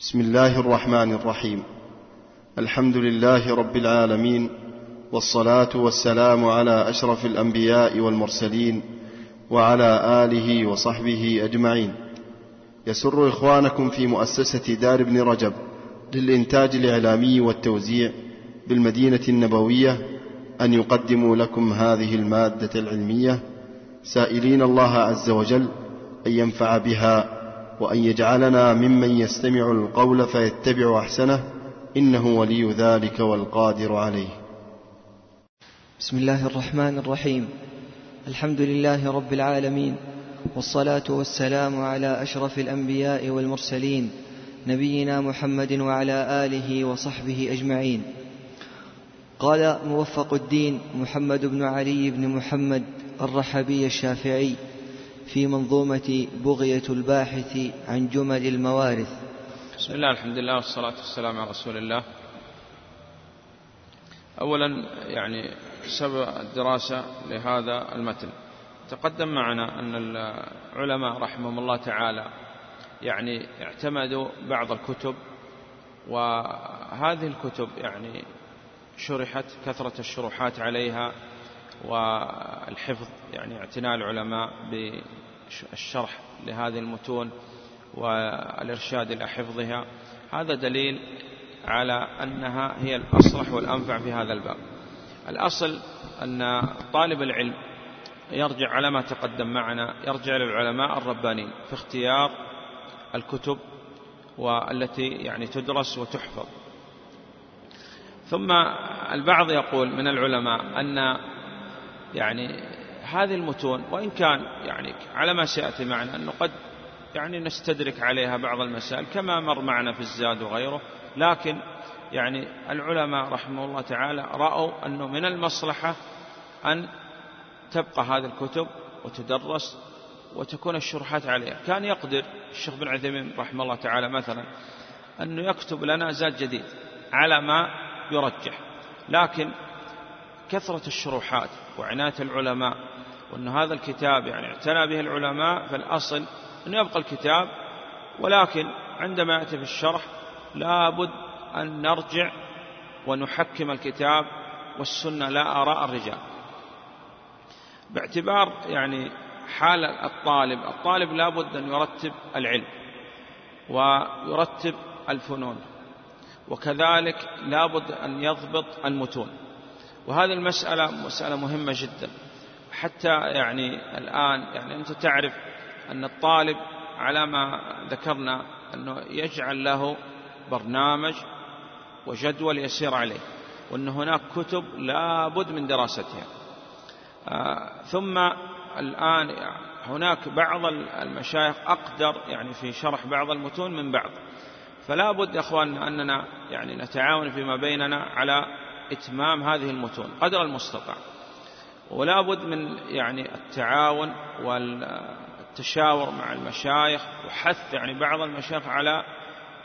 بسم الله الرحمن الرحيم. الحمد لله رب العالمين والصلاة والسلام على أشرف الأنبياء والمرسلين وعلى آله وصحبه أجمعين. يسر إخوانكم في مؤسسة دار ابن رجب للإنتاج الإعلامي والتوزيع بالمدينة النبوية أن يقدموا لكم هذه المادة العلمية. سائلين الله عز وجل أن ينفع بها وأن يجعلنا ممن يستمع القول فيتبع أحسنه إنه ولي ذلك والقادر عليه. بسم الله الرحمن الرحيم. الحمد لله رب العالمين والصلاة والسلام على أشرف الأنبياء والمرسلين نبينا محمد وعلى آله وصحبه أجمعين. قال موفق الدين محمد بن علي بن محمد الرحبي الشافعي في منظومة بغية الباحث عن جمل الموارث. بسم الله الحمد لله والصلاة والسلام على رسول الله. أولا يعني سبب الدراسة لهذا المتن. تقدم معنا أن العلماء رحمهم الله تعالى يعني اعتمدوا بعض الكتب وهذه الكتب يعني شرحت كثرة الشروحات عليها والحفظ يعني اعتناء العلماء بالشرح لهذه المتون والإرشاد إلى حفظها. هذا دليل على أنها هي الأصلح والأنفع في هذا الباب. الأصل أن طالب العلم يرجع على ما تقدم معنا يرجع للعلماء الربانيين في اختيار الكتب والتي يعني تدرس وتحفظ. ثم البعض يقول من العلماء أن يعني هذه المتون وإن كان يعني على ما سيأتي معنا أنه قد يعني نستدرك عليها بعض المسائل كما مر معنا في الزاد وغيره لكن يعني العلماء رحمه الله تعالى رأوا أنه من المصلحة أن تبقى هذه الكتب وتدرس وتكون الشروحات عليها. كان يقدر الشيخ بن عثيمين رحمه الله تعالى مثلا أنه يكتب لنا زاد جديد على ما يرجح لكن كثرة الشروحات وعناية العلماء وأن هذا الكتاب يعني اعتنى به العلماء فالأصل أن يبقى الكتاب ولكن عندما يأتي في الشرح لابد أن نرجع ونحكم الكتاب والسنة لا آراء الرجال. باعتبار يعني حال الطالب الطالب لابد أن يرتب العلم ويرتب الفنون وكذلك لابد أن يضبط المتون. وهذه المسألة مسألة مهمة جدا. حتى يعني الآن يعني أنت تعرف أن الطالب على ما ذكرنا أنه يجعل له برنامج وجدول يسير عليه وأن هناك كتب لابد من دراستها. آه ثم الآن هناك بعض المشايخ أقدر يعني في شرح بعض المتون من بعض. فلا بد يا أخواننا أننا يعني نتعاون فيما بيننا على إتمام هذه المتون قدر المستطاع. ولا بد من يعني التعاون والتشاور مع المشايخ وحث يعني بعض المشايخ على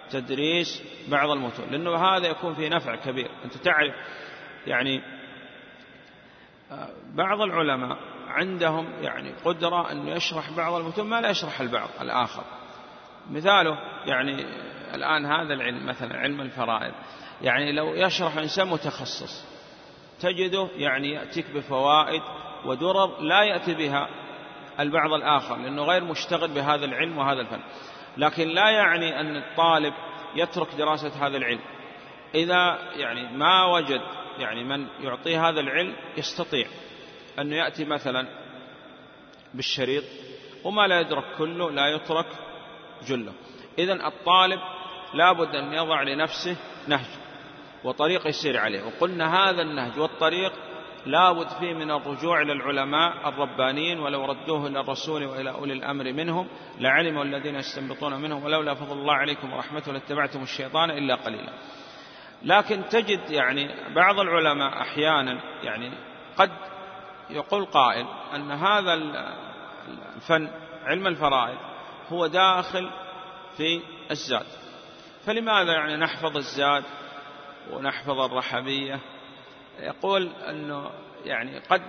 تدريس بعض المتون لأنه هذا يكون فيه نفع كبير. أنت تعرف يعني بعض العلماء عندهم يعني قدرة أن يشرح بعض المتون ما لا يشرح البعض الآخر. مثاله يعني الآن هذا العلم مثلا علم الفرائض يعني لو يشرح إنسان متخصص تجده يعني يأتيك بفوائد ودرر لا يأتي بها البعض الآخر لأنه غير مشتغل بهذا العلم وهذا الفن. لكن لا يعني أن الطالب يترك دراسة هذا العلم. إذا يعني ما وجد يعني من يعطيه هذا العلم يستطيع أنه يأتي مثلا بالشريط وما لا يدرك كله لا يترك جله. إذا الطالب لابد أن يضع لنفسه نهج. وطريق يسير عليه. وقلنا هذا النهج والطريق لا بد فيه من الرجوع إلى العلماء الربانيين ولو ردوه إلى الرسول وإلى أولي الأمر منهم لعلموا الذين يستنبطون منهم ولولا فضل الله عليكم ورحمته لاتبعتم الشيطان إلا قليلا. لكن تجد يعني بعض العلماء أحيانا يعني قد يقول قائل أن هذا الفن علم الفرائض هو داخل في الزاد. فلماذا يعني نحفظ الزاد؟ ونحفظ الرحبية. يقول أنه يعني قد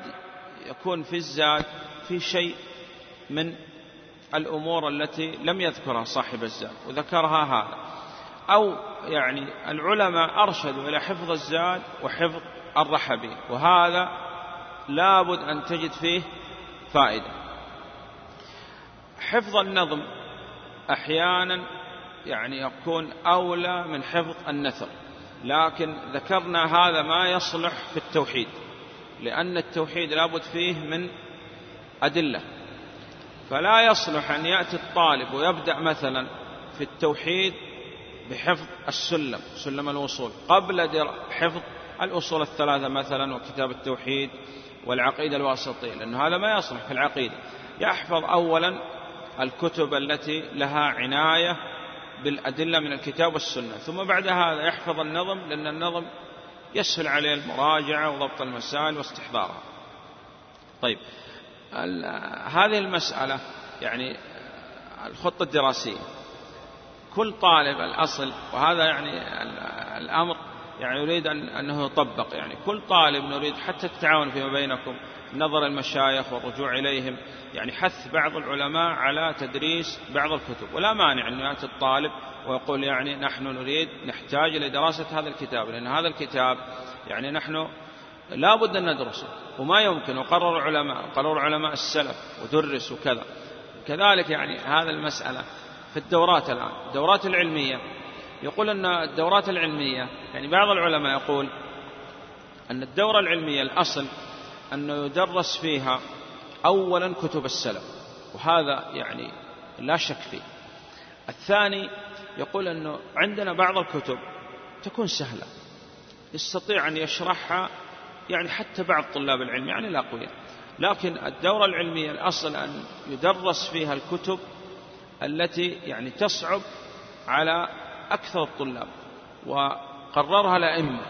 يكون في الزاد في شيء من الأمور التي لم يذكرها صاحب الزاد وذكرها هذا. أو يعني العلماء أرشدوا إلى حفظ الزاد وحفظ الرحبي وهذا لابد أن تجد فيه فائدة. حفظ النظم أحيانا يعني يكون أولى من حفظ النثر. لكن ذكرنا هذا ما يصلح في التوحيد لأن التوحيد لابد فيه من أدلة. فلا يصلح أن يأتي الطالب ويبدأ مثلا في التوحيد بحفظ السلم سلم الوصول قبل حفظ الأصول الثلاثة مثلا وكتاب التوحيد والعقيدة الواسطية لأن هذا ما يصلح في العقيدة. يحفظ أولا الكتب التي لها عناية بالأدلة من الكتاب والسنة. ثم بعد هذا يحفظ النظم لأن النظم يسهل عليه المراجعة وضبط المسائل واستحضارها. طيب هذه المسألة يعني الخطة الدراسية. كل طالب الأصل وهذا يعني الأمر يعني يريد أن أنه يطبق يعني. كل طالب نريد حتى التعاون فيما بينكم نظر المشايخ والرجوع إليهم. يعني حث بعض العلماء على تدريس بعض الكتب. ولا مانع أن يأتي الطالب ويقول يعني نحن نريد نحتاج إلى دراسة هذا الكتاب. لأن هذا الكتاب يعني نحن لا بد أن ندرسه. وما يمكن. وقرر علماء قرر علماء السلف ودرس وكذا كذلك يعني هذا المسألة في الدورات الآن. الدورات العلمية. يقول أن الدورات العلمية يعني بعض العلماء يقول أن الدورة العلمية الأصل أنه يدرس فيها أولا كتب السلف وهذا يعني لا شك فيه. الثاني يقول أنه عندنا بعض الكتب تكون سهلة يستطيع أن يشرحها يعني حتى بعض طلاب العلم يعني الأقوياء لكن الدورة العلمية الأصل أن يدرس فيها الكتب التي يعني تصعب على أكثر الطلاب وقررها الأئمة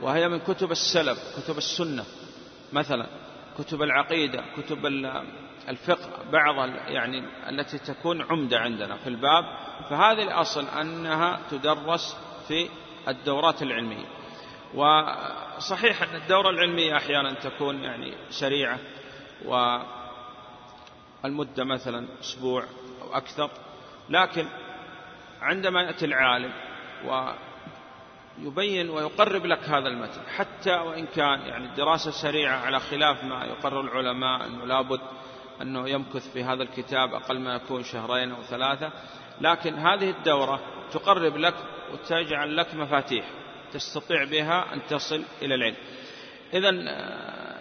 وهي من كتب السلف كتب السنة مثلا كتب العقيدة كتب الفقه بعض يعني التي تكون عمدة عندنا في الباب فهذه الأصل أنها تدرس في الدورات العلمية. وصحيح أن الدورة العلمية أحيانا تكون يعني سريعة والمدة مثلا أسبوع أو أكثر لكن عندما يأتي العالم ويبين ويقرب لك هذا المتن حتى وإن كان يعني الدراسة سريعة على خلاف ما يقرر العلماء أنه لابد أنه يمكث في هذا الكتاب أقل ما يكون شهرين أو ثلاثة لكن هذه الدورة تقرب لك وتجعل لك مفاتيح تستطيع بها أن تصل إلى العلم. إذا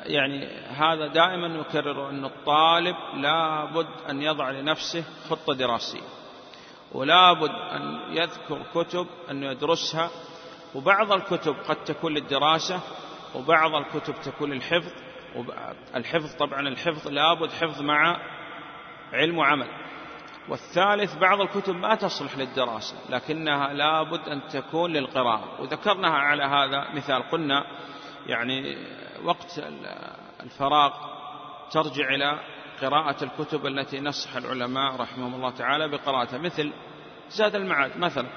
يعني هذا دائما نكرر أن الطالب لابد أن يضع لنفسه خطة دراسية. ولا بد أن يذكر كتب أن يدرسها. وبعض الكتب قد تكون للدراسة وبعض الكتب تكون للحفظ. الحفظ طبعا الحفظ لابد حفظ مع علم وعمل. والثالث بعض الكتب ما تصلح للدراسة لكنها لابد أن تكون للقراءة. وذكرناها على هذا مثال. قلنا يعني وقت الفراغ ترجع إلى قراءة الكتب التي نصح العلماء رحمهم الله تعالى بقراءتها. مثل زاد المعاد مثلا.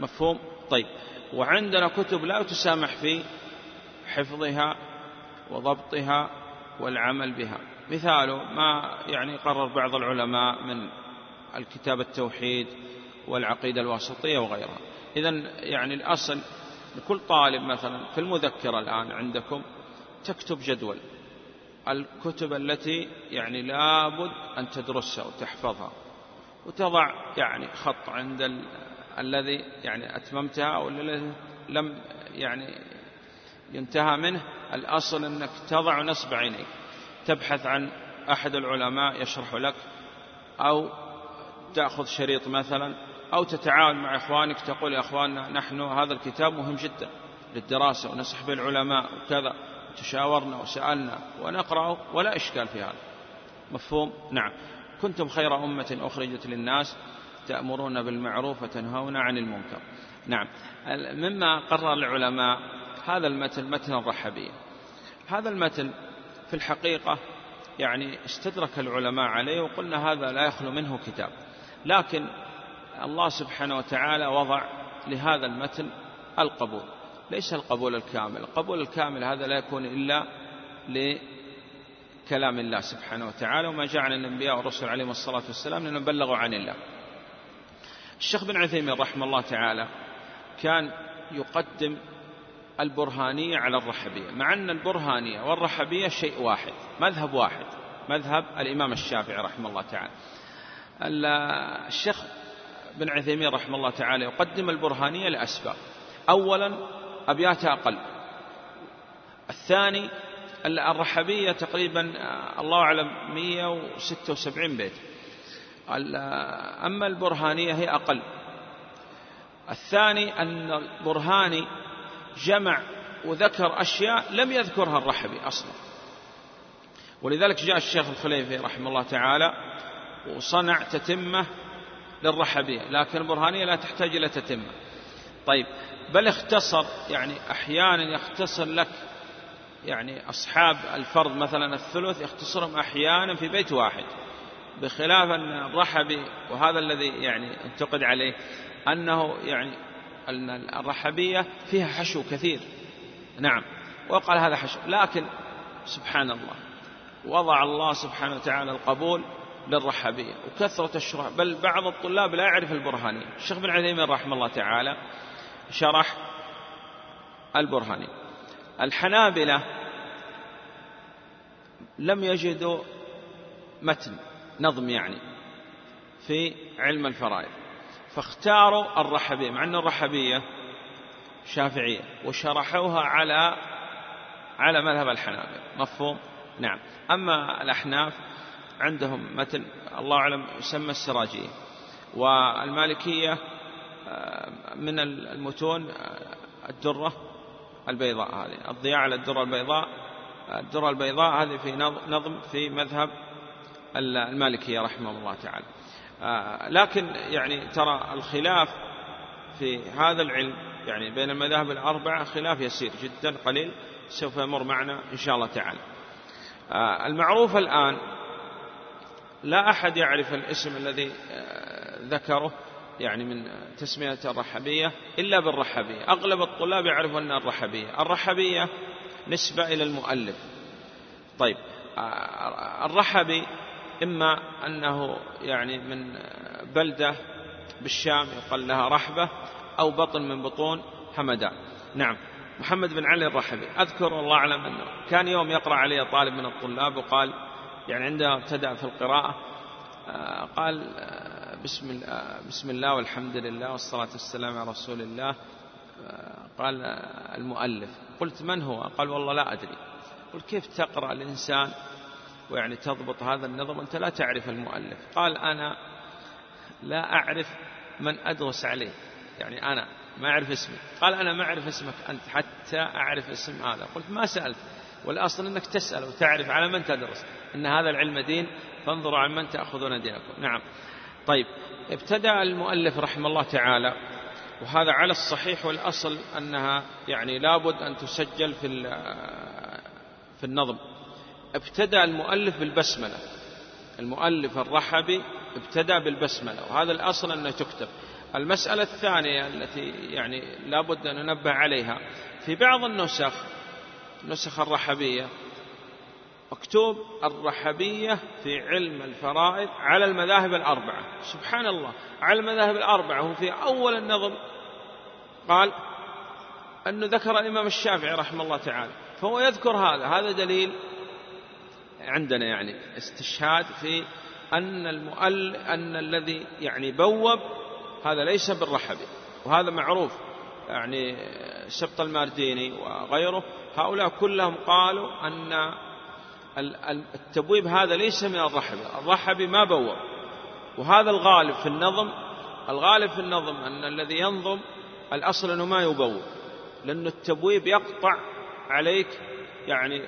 مفهوم؟ طيب. وعندنا كتب لا تسامح في حفظها وضبطها والعمل بها. مثاله ما يعني قرر بعض العلماء من الكتاب التوحيد والعقيدة الواسطية وغيرها. إذا يعني الأصل لكل طالب مثلا في المذكرة الآن عندكم تكتب جدول. الكتب التي يعني لابد أن تدرسها وتحفظها. وتضع يعني خط عند ال... الذي يعني أتممتها أو الذي لم يعني ينتهى منه. الأصل أنك تضع نصب عينيك. تبحث عن أحد العلماء يشرح لك. أو تأخذ شريط مثلا. أو تتعاون مع إخوانك. تقول يا أخواننا نحن هذا الكتاب مهم جدا للدراسة ونصح به العلماء وكذا. تشاورنا وسألنا ونقرأه ولا إشكال في هذا. مفهوم؟ نعم. كنتم خير أمة أخرجت للناس تأمرون بالمعروف وتنهون عن المنكر. نعم. مما قرر العلماء هذا المتن متن الرحبية هذا المتن في الحقيقة يعني استدرك العلماء عليه وقلنا هذا لا يخلو منه كتاب. لكن الله سبحانه وتعالى وضع لهذا المتن القبول. ليس القبول الكامل؟ القبول الكامل هذا لا يكون إلا لكلام الله سبحانه وتعالى وما جعل الأنبياء والرسل عليهم الصلاة والسلام لنبلغوا عن الله. الشيخ بن عثيمين رحمه الله تعالى كان يقدم البرهانية على الرحبية مع أن البرهانية والرحبية شيء واحد مذهب واحد مذهب الإمام الشافعي رحمه الله تعالى. الشيخ بن عثيمين رحمه الله تعالى يقدم البرهانية لأسباب. أولا أبياتها أقل. الثاني الرحبية تقريبا الله أعلم 176 بيت. أما البرهانية هي أقل. الثاني أن البرهاني جمع وذكر أشياء لم يذكرها الرحبي أصلا. ولذلك جاء الشيخ الخليفي رحمه الله تعالى وصنع تتمة للرحبية لكن البرهانية لا تحتاج إلى تتمة. طيب بل اختصر يعني أحيانا يختصر لك يعني أصحاب الفرض مثلا الثلث يختصرهم أحيانا في بيت واحد بخلاف أن الرحبي وهذا الذي يعني انتقد عليه أنه يعني أن الرحبية فيها حشو كثير. نعم وقال هذا حشو لكن سبحان الله وضع الله سبحانه وتعالى القبول للرحبية وكثرة الشرح بل بعض الطلاب لا يعرف البرهانية. الشيخ بن عثيمين رحمه الله تعالى شرح البرهاني. الحنابلة لم يجدوا متن نظم يعني في علم الفرائض. فاختاروا الرحبية مع أن الرحبية شافعية وشرحوها على على مذهب الحنابلة. مفهوم؟ نعم. أما الأحناف عندهم متن الله أعلم يسمى السراجية. والمالكية من المتون آه، الدرة البيضاء هذه الضياء على الدرة البيضاء الدرة البيضاء هذه في نظم في مذهب المالكية رحمه الله تعالى. آه، لكن يعني ترى الخلاف في هذا العلم يعني بين المذاهب الأربعة خلاف يسير جدا قليل سوف يمر معنا إن شاء الله تعالى. المعروف الآن لا أحد يعرف الاسم الذي آه، ذكره. يعني من تسمية الرحبية إلا بالرحبية. أغلب الطلاب يعرفون الرحبية. الرحبية نسبة إلى المؤلف. طيب آه، الرحبي إما أنه يعني من بلدة بالشام يقال لها رحبة أو بطن من بطون حمدان نعم محمد بن علي الرحبي. أذكر والله أعلم أنه كان يوم يقرأ علي طالب من الطلاب وقال يعني عندما ابتدأ في القراءة آه، قال آه، بسم, آه، بسم الله والحمد لله والصلاة والسلام على رسول الله. قال المؤلف قلت من هو؟ قال والله لا أدري. قلت كيف تقرأ الإنسان ويعني تضبط هذا النظم؟ أنت لا تعرف المؤلف. قال أنا لا أعرف من أدرس عليه. يعني أنا ما أعرف اسمي. قال أنا ما أعرف اسمك أنت حتى أعرف اسم هذا. قلت ما سألت. والأصل أنك تسأل وتعرف على من تدرس. إن هذا العلم دين فانظروا عن من تأخذون دينكم. نعم. طيب ابتدأ المؤلف رحمه الله تعالى وهذا على الصحيح والأصل أنها يعني لابد أن تسجل في في النظم. ابتدأ المؤلف بالبسملة. المؤلف الرحبي ابتدأ بالبسملة وهذا الأصل أنه تكتب. المسألة الثانية التي يعني لابد أن ننبه عليها في بعض النسخ نسخ الرحبية مكتوب الرحبية في علم الفرائض على المذاهب الأربعة. سبحان الله على المذاهب الأربعة وفي أول النظم. قال أنه ذكر الإمام الشافعي رحمه الله تعالى. فهو يذكر هذا. هذا دليل عندنا يعني استشهاد في أن المؤل أن الذي يعني بوب هذا ليس بالرحبي. وهذا معروف. يعني سبط المارديني وغيره. هؤلاء كلهم قالوا أن التبويب هذا ليس من الرحبي الرحبي ما بوب وهذا الغالب في النظم الغالب في النظم أن الذي ينظم الأصل أنه ما يبوب لأن التبويب يقطع عليك يعني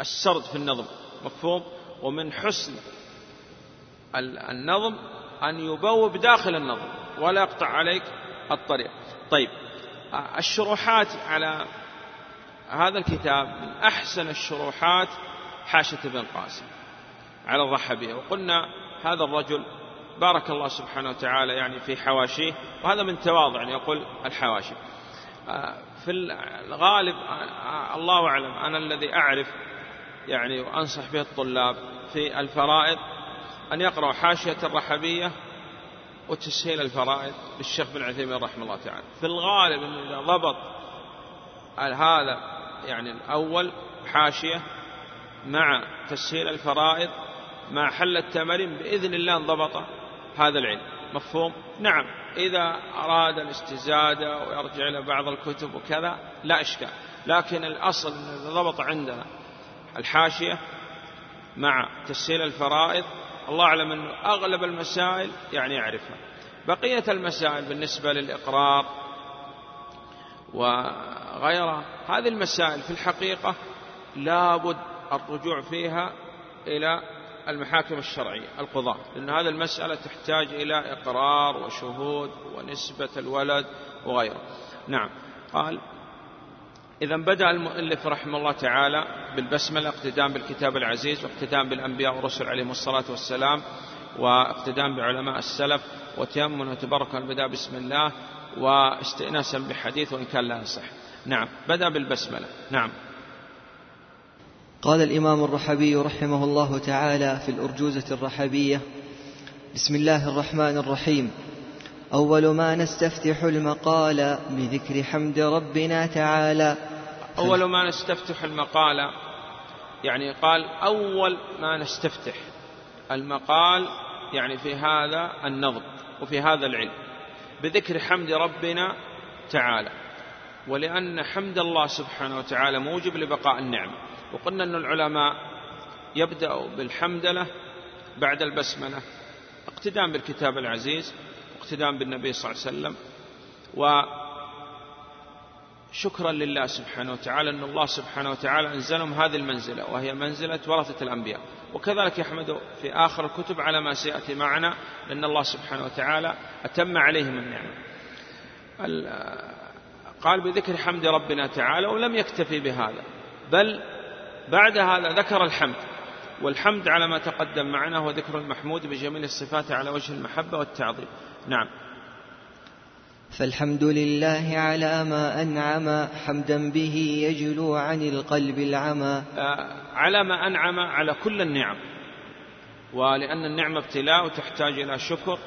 السرد في النظم. مفهوم؟ ومن حسن النظم أن يبوب داخل النظم ولا يقطع عليك الطريق. طيب الشروحات على هذا الكتاب من أحسن الشروحات حاشة بن قاسم. على الرحبية وقلنا هذا الرجل بارك الله سبحانه وتعالى يعني في حواشيه وهذا من تواضع يعني يقول الحواشي. في الغالب الله أعلم. أنا الذي أعرف يعني وأنصح به الطلاب في الفرائض أن يقرأوا حاشية الرحبية وتسهيل الفرائض للشيخ بن عثيمين رحمه الله تعالى. في الغالب إذا ضبط هذا يعني الأول حاشية مع تسهيل الفرائض مع حل التمارين بإذن الله انضبط هذا العلم. مفهوم؟ نعم. إذا أراد الاستزادة ويرجع إلى بعض الكتب وكذا لا إشكال. لكن الأصل أن ضبط عندنا الحاشية مع تسهيل الفرائض الله أعلم أنه أغلب المسائل يعني يعرفها. بقية المسائل بالنسبة للإقرار وغيرها. هذه المسائل في الحقيقة لابد الرجوع فيها إلى المحاكم الشرعية القضاة لأن هذه المسألة تحتاج إلى إقرار وشهود ونسبة الولد وغيره. نعم. قال إذا بدأ المؤلف رحمه الله تعالى بالبسملة اقتداء بالكتاب العزيز واقتداء بالأنبياء والرسل عليهم الصلاة والسلام واقتداء بعلماء السلف وتيمنا وتبركا البداء بسم الله واستئناسا بحديث وإن كان لا يصح. نعم. بدأ بالبسملة. نعم. قال الإمام الرحبي رحمه الله تعالى في الأرجوزة الرحبية بسم الله الرحمن الرحيم. أول ما نستفتح المقال بذكر حمد ربنا تعالى. أول ما نستفتح المقال يعني قال أول ما نستفتح المقال يعني في هذا النظم وفي هذا العلم. بذكر حمد ربنا تعالى. ولأن حمد الله سبحانه وتعالى موجب لبقاء النعمة. وقلنا أن العلماء يبدأ بالحمدلة بعد البسملة اقتدام بالكتاب العزيز واقتدام بالنبي صلى الله عليه وسلم وشكرا لله سبحانه وتعالى أن الله سبحانه وتعالى أنزلهم هذه المنزلة وهي منزلة ورثة الأنبياء. وكذلك يحمد في آخر الكتب على ما سيأتي معنا لأن الله سبحانه وتعالى أتم عليهم النعمة. قال بذكر حمد ربنا تعالى ولم يكتفي بهذا بل بعد هذا ذكر الحمد والحمد على ما تقدم معنا هو ذكر المحمود بجميل الصفات على وجه المحبة والتعظيم. نعم. فالحمد لله على ما أنعم حمدا به يجلو عن القلب العمى. آه، على ما أنعم على كل النعم. ولأن النعمة ابتلاء وتحتاج إلى شكر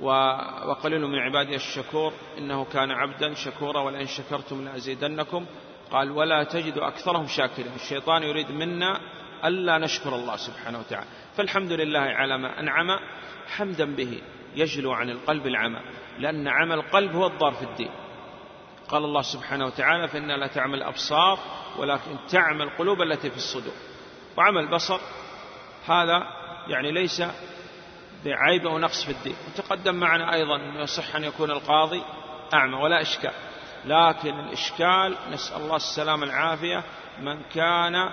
وقليل من عبادي الشكور إنه كان عبدا شكورا ولئن شكرتم لأزيدنكم. قال ولا تجد أكثرهم شاكرين. الشيطان يريد منا ألا نشكر الله سبحانه وتعالى. فالحمد لله على ما أنعم حمدا به. يجلو عن القلب العمى لأن عمى القلب هو الضار في الدين. قال الله سبحانه وتعالى فإنها لا تعمل الأبصار ولكن تعمل القلوب التي في الصدور. وعمى البصر هذا يعني ليس بعيب أو نقص في الدين. وتقدم معنا أيضا أنه يصح أن يكون القاضي أعمى ولا إشكال. لكن الإشكال نسأل الله السلامة العافية من كان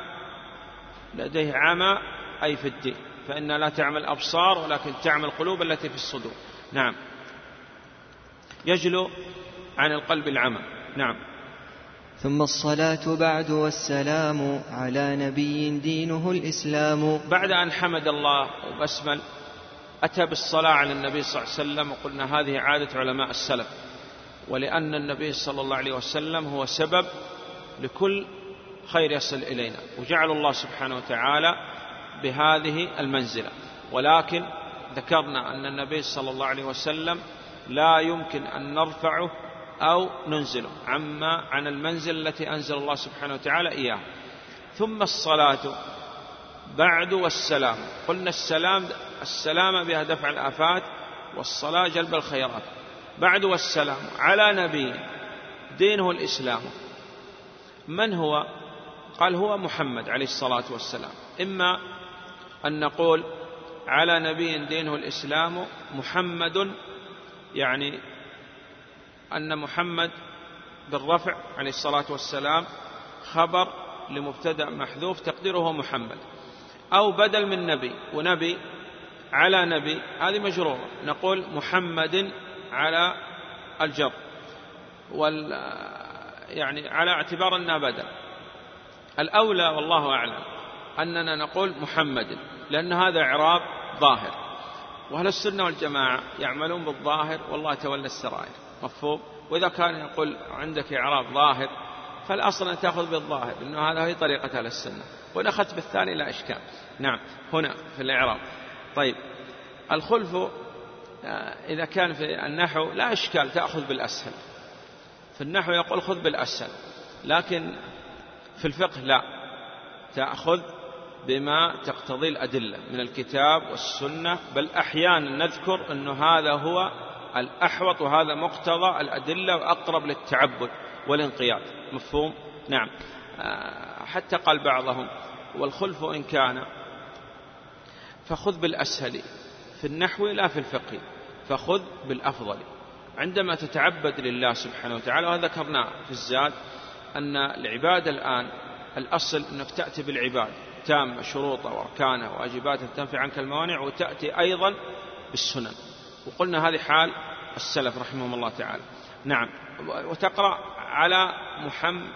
لديه عمى أي في الدين. فإنها لا تعمل أبصار ولكن تعمل القلوب التي في الصدور. نعم. يجلو عن القلب العمى. نعم. ثم الصلاة بعد والسلام على نبي دينه الإسلام. بعد أن حمد الله وبسمل أتى بالصلاة على النبي صلى الله عليه وسلم وقلنا هذه عادة علماء السلف. ولأن النبي صلى الله عليه وسلم هو سبب لكل خير يصل إلينا. وجعل الله سبحانه وتعالى بهذه المنزلة. ولكن ذكرنا أن النبي صلى الله عليه وسلم لا يمكن أن نرفعه أو ننزله عما عن المنزل التي أنزل الله سبحانه وتعالى إياه ثم الصلاة بعد والسلام. قلنا السلام السلام بها دفع الآفات والصلاة جلب الخيرات. بعد والسلام على نبي دينه الإسلام. من هو؟ قال هو محمد عليه الصلاة والسلام. إما أن نقول على نبي دينه الإسلام محمد يعني أن محمد بالرفع عليه الصلاة والسلام خبر لمبتدأ محذوف تقديره محمد. أو بدل من نبي ونبي على نبي هذه مجرورة. نقول محمد على الجر وال يعني على اعتبار أنها بدل. الأولى والله أعلم أننا نقول محمد. لأن هذا إعراب ظاهر. وأهل السنة والجماعة يعملون بالظاهر والله تولى السرائر. مفهوم؟ وإذا كان يقول عندك إعراب ظاهر فالأصل أن تأخذ بالظاهر لأنه هذا هي طريقة أهل السنة. وإن أخذت بالثاني لا إشكال. نعم هنا في الإعراب. طيب الخلف آه، إذا كان في النحو لا إشكال تأخذ بالأسهل. في النحو يقول خذ بالأسهل لكن في الفقه لا. تأخذ بما تقتضي الأدلة من الكتاب والسنة بل أحيانا نذكر أنه هذا هو الأحوط وهذا مقتضى الأدلة وأقرب للتعبد والانقياد. مفهوم؟ نعم. آه، حتى قال بعضهم والخلف إن كان فخذ بالأسهل في النحو لا في الفقه فخذ بالأفضل. عندما تتعبد لله سبحانه وتعالى وذكرنا في الزاد أن العبادة الآن الأصل أنك تأتي بالعباد تامة شروطه وأركانه وواجباته تنفي عنك الموانع وتأتي أيضا بالسنن. وقلنا هذه حال السلف رحمهم الله تعالى. نعم. وتقرأ على محمد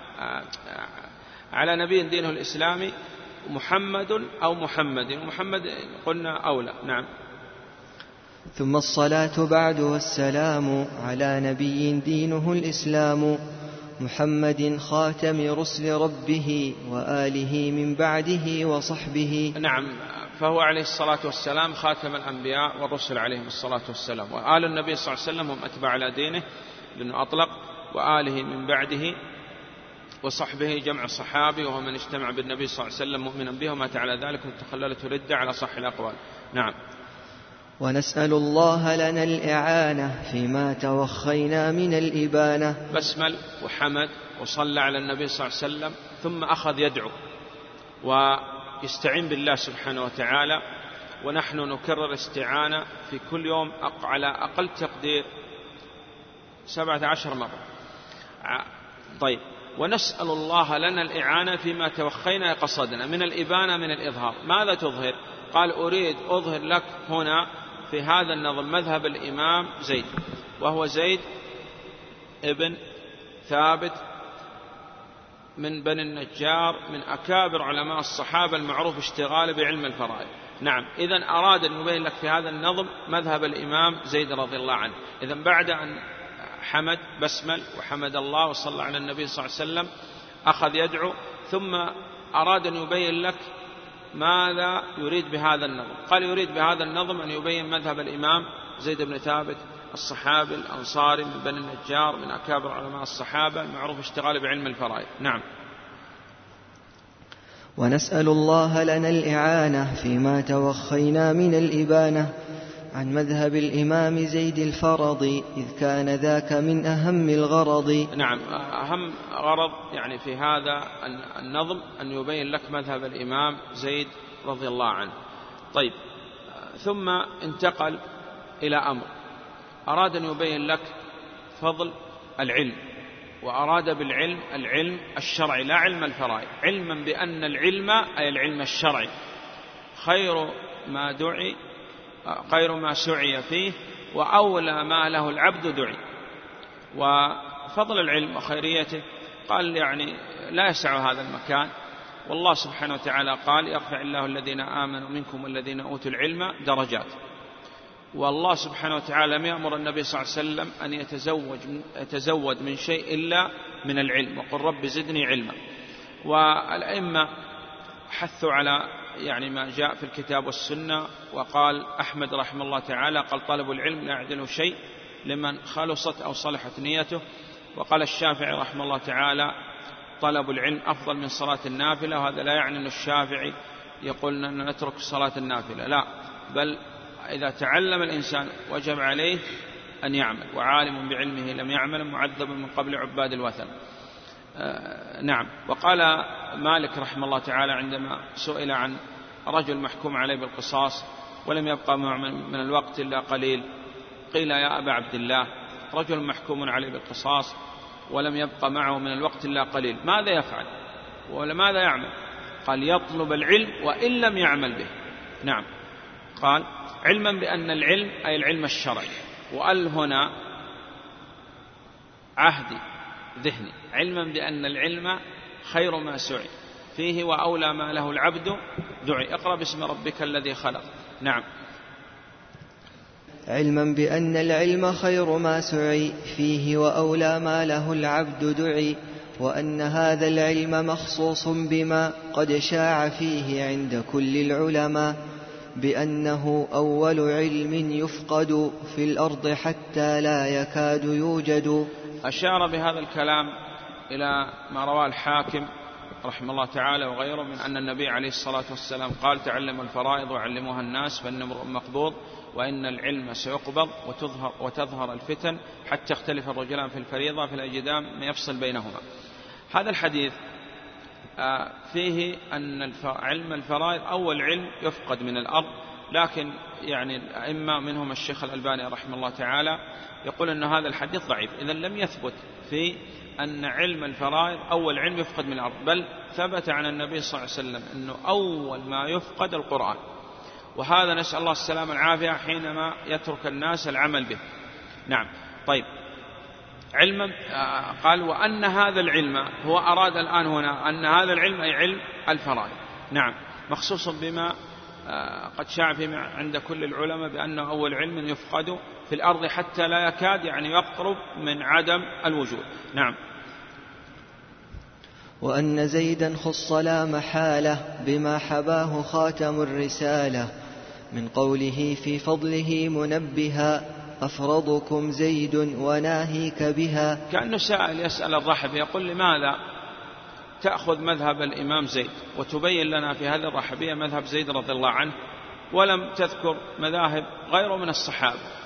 على نبي دينه الإسلامي محمد أو محمد. ومحمد قلنا أولى. نعم. ثم الصلاة بعد والسلام على نبي دينه الإسلام. محمد خاتم رسل ربه وآله من بعده وصحبه. نعم فهو عليه الصلاة والسلام خاتم الأنبياء والرسل عليهم الصلاة والسلام. وآل النبي صلى الله عليه وسلم هم أتباع على دينه لأنه أطلق وآله من بعده وصحبه جمع الصحابي وهو من اجتمع بالنبي صلى الله عليه وسلم مؤمنا به ومات على ذلك وتخللت ردة على صح الأقوال. نعم. ونسأل الله لنا الإعانة فيما توخينا من الإبانة. بسمل وحمد وصلى على النبي صلى الله عليه وسلم ثم أخذ يدعو ويستعين بالله سبحانه وتعالى ونحن نكرر استعانة في كل يوم على أقل تقدير سبعة عشر مرة. طيب. ونسأل الله لنا الإعانة فيما توخينا قصدنا من الإبانة من الإظهار. ماذا تظهر؟ قال أريد أظهر لك هنا في هذا النظم مذهب الإمام زيد وهو زيد ابن ثابت من بني النجار من أكابر علماء الصحابة المعروف اشتغاله بعلم الفرائض. نعم إذا أراد أن يبين لك في هذا النظم مذهب الإمام زيد رضي الله عنه. إذا بعد أن حمد بسمل وحمد الله وصلى على النبي صلى الله عليه وسلم أخذ يدعو ثم أراد أن يبين لك ماذا يريد بهذا النظم؟ قال يريد بهذا النظم أن يبين مذهب الإمام زيد بن ثابت الصحابي الأنصاري من بني النجار من أكابر علماء الصحابة المعروف اشتغال بعلم الفرائض. نعم. ونسأل الله لنا الإعانة فيما توخينا من الإبانة عن مذهب الإمام زيد الفرض إذ كان ذاك من أهم الغرض. نعم أهم غرض يعني في هذا النظم أن يبين لك مذهب الإمام زيد رضي الله عنه. طيب ثم انتقل إلى أمر. أراد أن يبين لك فضل العلم وأراد بالعلم العلم الشرعي لا علم الفرائض. علما بأن العلم أي العلم الشرعي. خير ما دعي خير ما سعي فيه وأولى ما له العبد دعي. وفضل العلم وخيريته قال يعني لا يسع هذا المكان. والله سبحانه وتعالى قال يرفع الله الذين آمنوا منكم والذين أوتوا العلم درجات. والله سبحانه وتعالى لم يأمر النبي صلى الله عليه وسلم أن يتزوج يتزود من شيء إلا من العلم. وقل رب زدني علما. والأئمة حثوا على يعني ما جاء في الكتاب والسنة وقال أحمد رحمه الله تعالى قال طلب العلم لا يعدله شيء لمن خلصت أو صلحت نيته. وقال الشافعي رحمه الله تعالى طلب العلم أفضل من صلاة النافلة. وهذا لا يعني أن الشافعي يقول أن نترك صلاة النافلة. لا بل إذا تعلم الإنسان وجب عليه أن يعمل. وعالم بعلمه لم يعمل معذب من قبل عباد الوثن. نعم. وقال مالك رحمه الله تعالى عندما سئل عن رجل محكوم عليه بالقصاص ولم يبقى من الوقت إلا قليل قيل يا أبا عبد الله رجل محكوم عليه بالقصاص ولم يبقى معه من الوقت إلا قليل ماذا يفعل؟ ولا ماذا يعمل؟ قال يطلب العلم وإن لم يعمل به. نعم. قال علما بأن العلم أي العلم الشرعي وأل هنا عهدي ذهني. علما بأن العلم خير ما سعي. فيه وأولى ما له العبد دعي. اقرأ باسم ربك الذي خلق. نعم. علما بأن العلم خير ما سعي. فيه وأولى ما له العبد دعي. وأن هذا العلم مخصوص بما قد شاع فيه عند كل العلماء. بأنه أول علم يفقد في الأرض حتى لا يكاد يوجد. أشار بهذا الكلام إلى ما رواه الحاكم رحمه الله تعالى وغيره من أن النبي عليه الصلاة والسلام قال تعلم الفرائض وعلموها الناس فإن مقبوض وإن العلم سيقبض وتظهر, وتظهر الفتن حتى يختلف الرجلان في الفريضة في الأجدام يفصل بينهما. هذا الحديث آه، فيه أن علم الفرائض أول علم يفقد من الأرض لكن يعني الأئمة منهم الشيخ الألباني رحمه الله تعالى يقول أن هذا الحديث ضعيف. إذا لم يثبت في أن علم الفرائض أول علم يفقد من الأرض بل ثبت عن النبي صلى الله عليه وسلم أنه أول ما يفقد القرآن. وهذا نسأل الله السلامة العافية حينما يترك الناس العمل به. نعم. طيب. علما آه، قال وأن هذا العلم هو أراد الآن هنا أن هذا العلم أي علم الفرائض. نعم. مخصوص بما آه، قد شاع في عند كل العلماء بأنه أول علم يفقد في الأرض حتى لا يكاد يعني يقرب من عدم الوجود. نعم. وأن زيدا خص لا محالة بما حباه خاتم الرسالة من قوله في فضله منبها أفرضكم زيد وناهيك بها. كأنه سائل يسأل الرحب يقول لماذا تأخذ مذهب الإمام زيد؟ وتبين لنا في هذه الرحبية مذهب زيد رضي الله عنه ولم تذكر مذاهب غيره من الصحابة.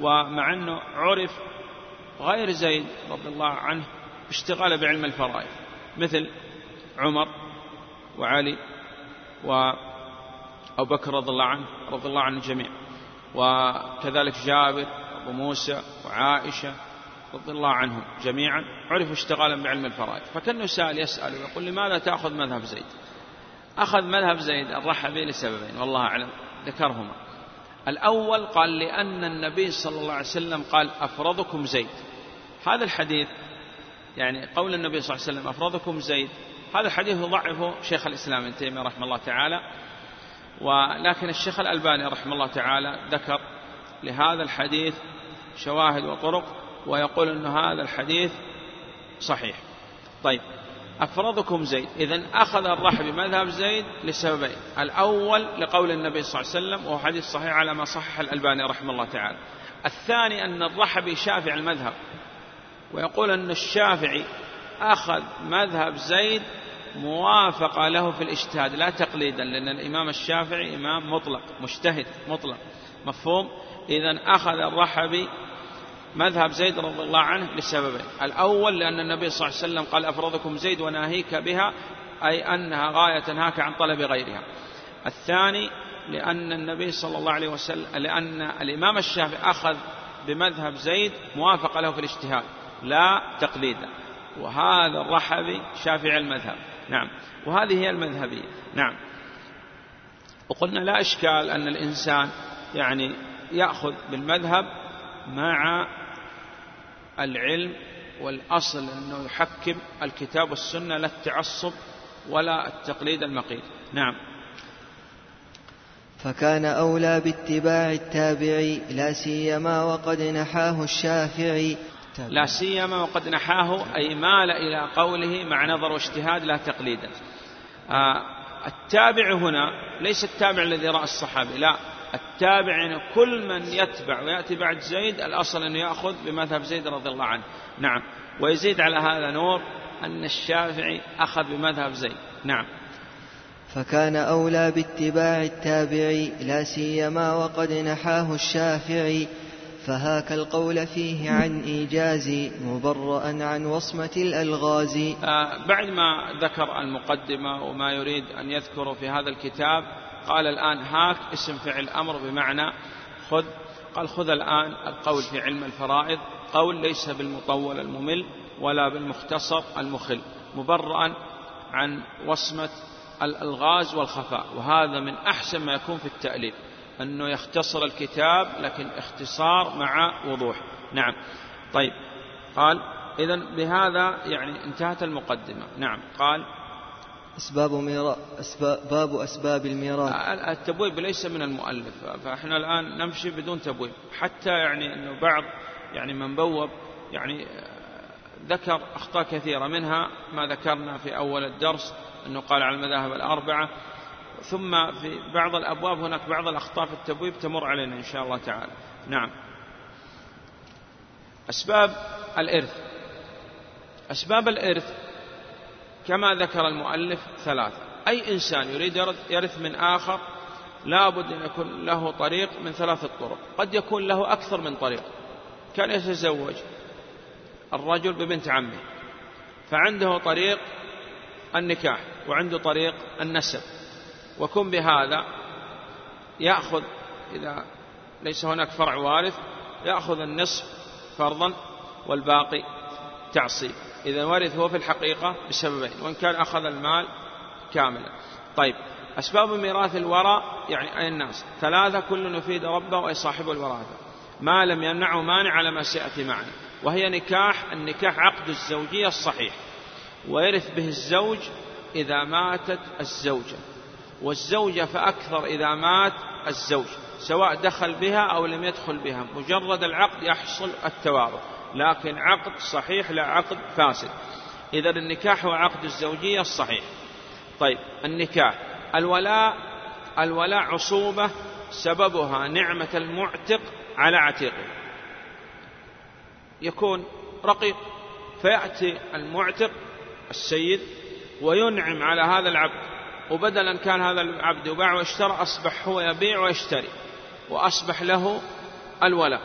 ومع أنه عرف غير زيد رضي الله عنه اشتغال بعلم الفرائض مثل عمر وعلي وأبو بكر رضي الله عنه رضي الله عنه الجميع وكذلك جابر أبو موسى وعائشة رضي الله عنهم جميعا عرفوا اشتغالا بعلم الفرائض. فكان سائل يسأل ويقول لماذا تأخذ مذهب زيد؟ أخذ مذهب زيد الرحبي لسببين والله أعلم ذكرهما. الأول قال لأن النبي صلى الله عليه وسلم قال أفرضكم زيد. هذا الحديث يعني قول النبي صلى الله عليه وسلم أفرضكم زيد هذا الحديث يضعفه شيخ الإسلام ابن تيمية رحمه الله تعالى ولكن الشيخ الألباني رحمه الله تعالى ذكر لهذا الحديث شواهد وطرق ويقول أن هذا الحديث صحيح. طيب. أفرضكم زيد. إذا أخذ الرحب بمذهب زيد لسببين. الأول لقول النبي صلى الله عليه وسلم وهو حديث صحيح على ما صحح الألباني رحمه الله تعالى. الثاني أن الرحبي شافع المذهب. ويقول أن الشافعي أخذ مذهب زيد موافقة له في الاجتهاد لا تقليدا لأن الإمام الشافعي إمام مطلق مجتهد مطلق. مفهوم؟ إذا أخذ الرحبي مذهب زيد رضي الله عنه لسببين. الأول لأن النبي صلى الله عليه وسلم قال أفرضكم زيد وناهيك بها أي أنها غاية تنهاك عن طلب غيرها. الثاني لأن النبي صلى الله عليه وسلم لأن الإمام الشافعي أخذ بمذهب زيد موافقة له في الاجتهاد لا تقليدا وهذا الرحبي شافع المذهب. نعم. وهذه هي المذهبية. نعم. وقلنا لا إشكال أن الإنسان يعني يأخذ بالمذهب مع العلم والأصل أنه يحكم الكتاب والسنة لا التعصب ولا التقليد المقيت نعم. فكان أولى باتباع التابعي لا سيما وقد نحاه الشافعي. لا سيما وقد نحاه أي مال إلى قوله مع نظر واجتهاد لا تقليدا آه التابع هنا ليس التابع الذي رأى الصحابي لا. التابع يعني كل من يتبع ويأتي بعد زيد الأصل أنه يأخذ بمذهب زيد رضي الله عنه. نعم. ويزيد على هذا نور أن الشافعي أخذ بمذهب زيد. نعم. فكان أولى باتباع التابعي لا سيما وقد نحاه الشافعي. فهاك القول فيه عن إيجاز مبرأ عن وصمة الألغاز. آه بعد ما ذكر المقدمة وما يريد أن يذكر في هذا الكتاب قال الآن هاك اسم فعل أمر بمعنى خذ قال خذ الآن القول في علم الفرائض قول ليس بالمطول الممل ولا بالمختصر المخل مبرأ عن وصمة الألغاز والخفاء وهذا من أحسن ما يكون في التأليف أنه يختصر الكتاب لكن اختصار مع وضوح. نعم. طيب. قال إذا بهذا يعني انتهت المقدمة. نعم. قال أسباب ميراث أسباب باب أسباب الميراث. التبويب ليس من المؤلف. فإحنا الآن نمشي بدون تبويب. حتى يعني أنه بعض يعني من بوب يعني ذكر أخطاء كثيرة. منها ما ذكرنا في أول الدرس أنه قال على المذاهب الأربعة. ثم في بعض الأبواب هناك بعض الأخطاء في التبويب تمر علينا إن شاء الله تعالى. نعم. أسباب الإرث. أسباب الإرث كما ذكر المؤلف ثلاثة. أي إنسان يريد يرث من آخر لا بد أن يكون له طريق من ثلاثة طرق قد يكون له أكثر من طريق. كان يتزوج الرجل ببنت عمه فعنده طريق النكاح وعنده طريق النسب. وكن بهذا يأخذ إذا ليس هناك فرع وارث يأخذ النصف فرضا والباقي تعصيب إذا ورث هو في الحقيقة بسببين وإن كان أخذ المال كاملا. طيب أسباب ميراث الوراء يعني أي الناس؟ ثلاثة كل يفيد ربه وأي صاحب الوراثة ما لم يمنعه مانع على ما سيأتي معنا. وهي نكاح النكاح عقد الزوجية الصحيح. ويرث به الزوج إذا ماتت الزوجة. والزوجة فأكثر إذا مات الزوج سواء دخل بها أو لم يدخل بها. مجرد العقد يحصل التوارث. لكن عقد صحيح لا عقد فاسد. إذا النكاح هو عقد الزوجية الصحيح. طيب النكاح. الولاء الولاء عصوبة سببها نعمة المعتق على عتيقه. يكون رقيق فيأتي المعتق السيد وينعم على هذا العبد. وبدلا كان هذا العبد يباع ويشترى أصبح هو يبيع ويشتري وأصبح له الولاء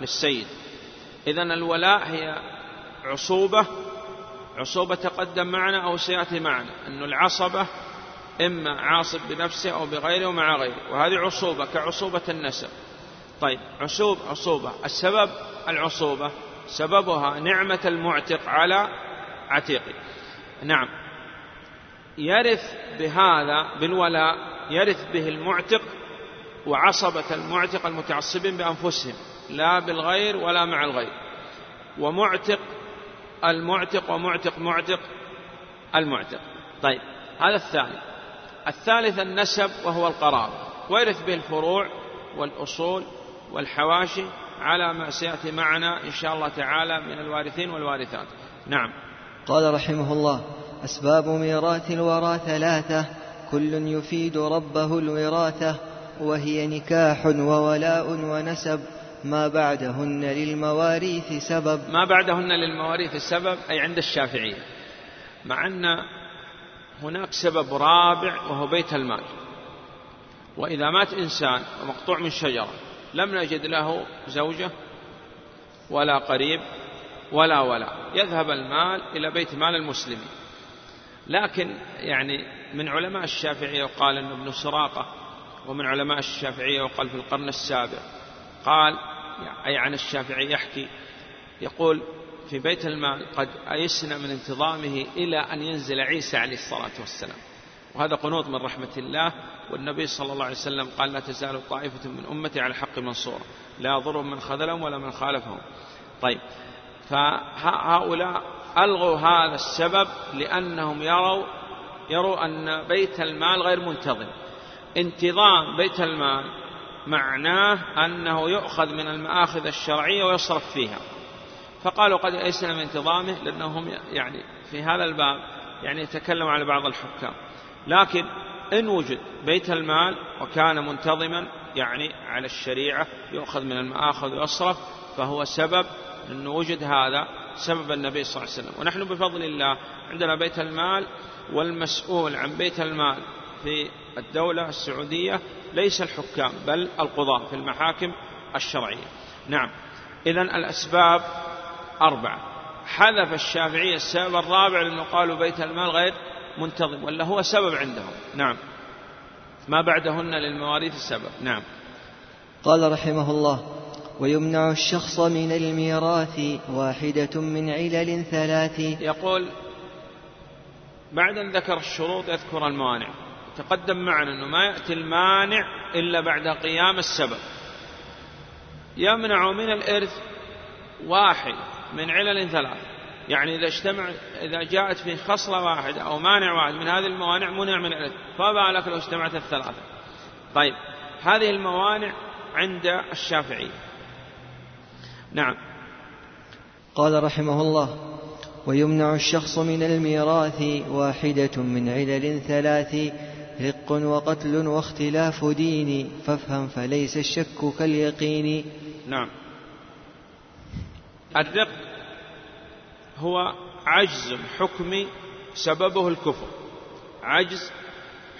للسيد. إذا الولاء هي عصوبة عصوبة تقدم معنا أو سيأتي معنا أن العصبة إما عاصب بنفسه أو بغيره ومع غيره وهذه عصوبة كعصوبة النسب. طيب عصوب عصوبة. السبب العصوبة سببها نعمة المعتق على عتيقه. نعم. يرث بهذا بالولاء يرث به المعتق وعصبة المعتق المتعصبين بأنفسهم. لا بالغير ولا مع الغير. ومعتق المعتق ومعتق معتق المعتق. طيب هذا الثاني. الثالث النسب وهو القرار. ويرث به الفروع والأصول والحواشي على ما سيأتي معنا إن شاء الله تعالى من الوارثين والوارثات. نعم. قال رحمه الله أسباب ميراث الورى ثلاثة كل يفيد ربه الوراثة وهي نكاح وولاء ونسب. ما بعدهن للمواريث سبب. ما بعدهن للمواريث سبب أي عند الشافعية. مع أن هناك سبب رابع وهو بيت المال. وإذا مات إنسان ومقطوع من شجرة لم نجد له زوجة ولا قريب ولا ولا. يذهب المال إلى بيت مال المسلمين. لكن يعني من علماء الشافعية وقال أن ابن سراقة ومن علماء الشافعية وقال في القرن السابع قال أي عن الشافعي يحكي يقول في بيت المال قد أيسنا من انتظامه إلى أن ينزل عيسى عليه الصلاة والسلام. وهذا قنوط من رحمة الله والنبي صلى الله عليه وسلم قال لا تزال طائفة من أمتي على الحق منصورة لا يضرهم من خذلهم ولا من خالفهم. طيب فهؤلاء ألغوا هذا السبب لأنهم يروا يروا أن بيت المال غير منتظم. انتظام بيت المال معناه أنه يؤخذ من المآخذ الشرعية ويصرف فيها. فقالوا قد أيسنا من انتظامه لأنهم يعني في هذا الباب يعني يتكلم على بعض الحكام. لكن إن وجد بيت المال وكان منتظما يعني على الشريعة يؤخذ من المآخذ ويصرف فهو سبب أنه وجد هذا سبب النبي صلى الله عليه وسلم. ونحن بفضل الله عندنا بيت المال والمسؤول عن بيت المال في الدولة السعودية ليس الحكام بل القضاة في المحاكم الشرعية. نعم. إذا الأسباب أربعة. حذف الشافعية السبب الرابع لأنه قالوا بيت المال غير منتظم ولا هو سبب عندهم. نعم. ما بعدهن للمواريث السبب. نعم. قال رحمه الله ويمنع الشخص من الميراث واحدة من علل ثلاث. يقول بعد أن ذكر الشروط يذكر الموانع. تقدم معنا أنه ما يأتي المانع إلا بعد قيام السبب يمنع من الإرث واحد من علل ثلاث. يعني إذا اجتمع إذا جاءت في خصلة واحدة أو مانع واحد من هذه الموانع منع من الإرث. فما لك لو اجتمعت الثلاثة. طيب هذه الموانع عند الشافعية. نعم. قال رحمه الله ويمنع الشخص من الميراث واحدة من علل ثلاث رق وقتل واختلاف دين فافهم فليس الشك كاليقين. نعم. الرق هو عجز حكمي سببه الكفر. عجز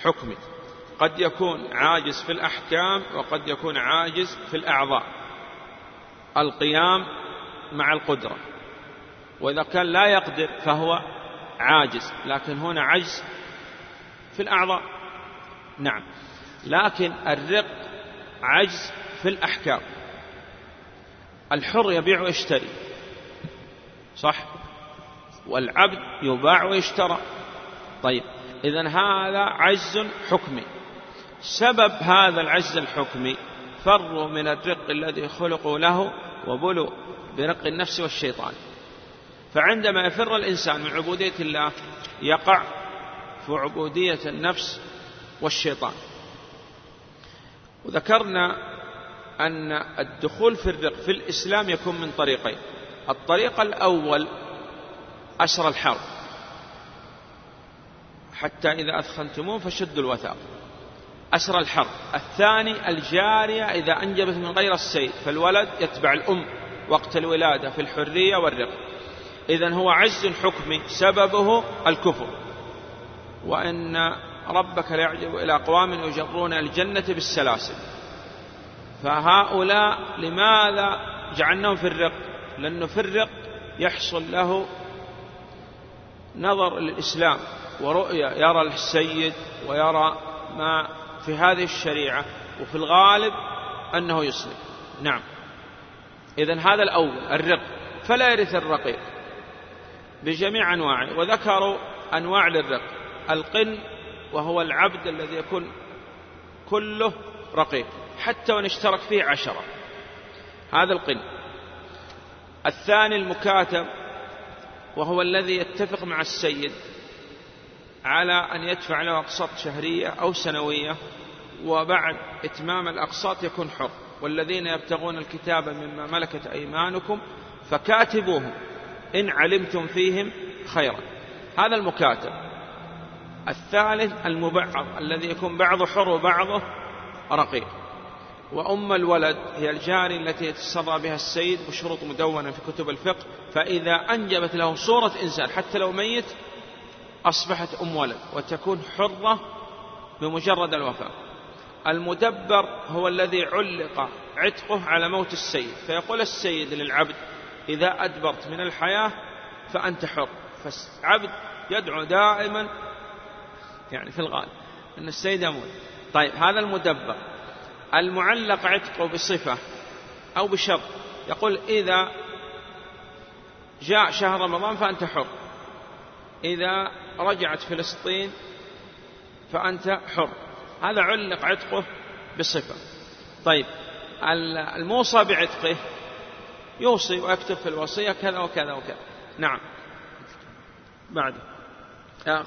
حكمي قد يكون عاجز في الأحكام وقد يكون عاجز في الأعضاء. القيام مع القدرة. وإذا كان لا يقدر فهو عاجز لكن هنا عجز في الأعضاء. نعم. لكن الرق عجز في الأحكام. الحر يبيع ويشتري. صح؟ والعبد يباع ويشترى. طيب إذا هذا عجز حكمي. سبب هذا العجز الحكمي فروا من الرق الذي خلقوا له وبلوا برق النفس والشيطان. فعندما يفر الإنسان من عبودية الله يقع في عبودية النفس والشيطان. وذكرنا أن الدخول في الرق في الإسلام يكون من طريقين. الطريق الأول أسر الحرب. حتى إذا أثخنتموه فشدوا الوثاق. أسر الحرب. الثاني الجارية إذا أنجبت من غير السيد فالولد يتبع الأم. وقت الولادة في الحرية والرق. إذا هو عز حكمي. سببه الكفر. وأن ربك ليعجب إلى أقوام يجرون الجنة بالسلاسل. فهؤلاء لماذا جعلناهم في الرق؟ لأنه في الرق يحصل له نظر للإسلام ورؤية يرى السيد ويرى ما في هذه الشريعة وفي الغالب أنه يسلم. نعم. إذا هذا الأول الرق. فلا يرث الرقيق بجميع أنواعه وذكروا أنواع للرق. القن وهو العبد الذي يكون كله رقيق حتى وإن اشترك فيه عشرة. هذا القن. الثاني المكاتب وهو الذي يتفق مع السيد على أن يدفع له أقساط شهرية أو سنوية وبعد إتمام الأقساط يكون حر. والذين يبتغون الكتاب مما ملكت أيمانكم فكاتبوهم إن علمتم فيهم خيرا. هذا المكاتب. الثالث المبعض الذي يكون بعضه حر وبعضه رقيق. وأم الولد هي الجاري التي يتسرى بها السيد بشروط مدونة في كتب الفقه فإذا أنجبت له صورة إنسان حتى لو ميت أصبحت أم ولد وتكون حرة بمجرد الوفاة. المدبر هو الذي علق عتقه على موت السيد فيقول السيد للعبد إذا أدبرت من الحياة فأنت حر. فالعبد يدعو دائما يعني في الغالب أن السيد يموت. طيب هذا المدبر المعلق عتقه بصفة أو بشرط يقول إذا جاء شهر رمضان فأنت حر إذا رجعت فلسطين فأنت حر. هذا علق عتقه بصفة. طيب الموصى بعتقه يوصي ويكتب في الوصية كذا وكذا وكذا. نعم. بعد. آه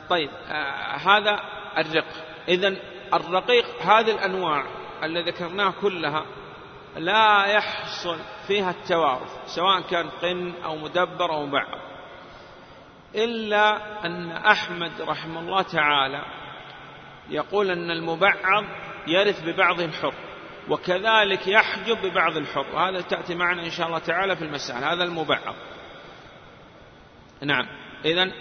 طيب آه هذا الرق. إذا الرقيق هذه الأنواع اللي ذكرناها كلها لا يحصل فيها التوارث سواء كان قن أو مدبر أو مبعض إلا أن أحمد رحمه الله تعالى يقول أن المبعض يرث ببعض الحر وكذلك يحجب ببعض الحر. وهذا تأتي معنا إن شاء الله تعالى في المسائل هذا المبعض. نعم. إذا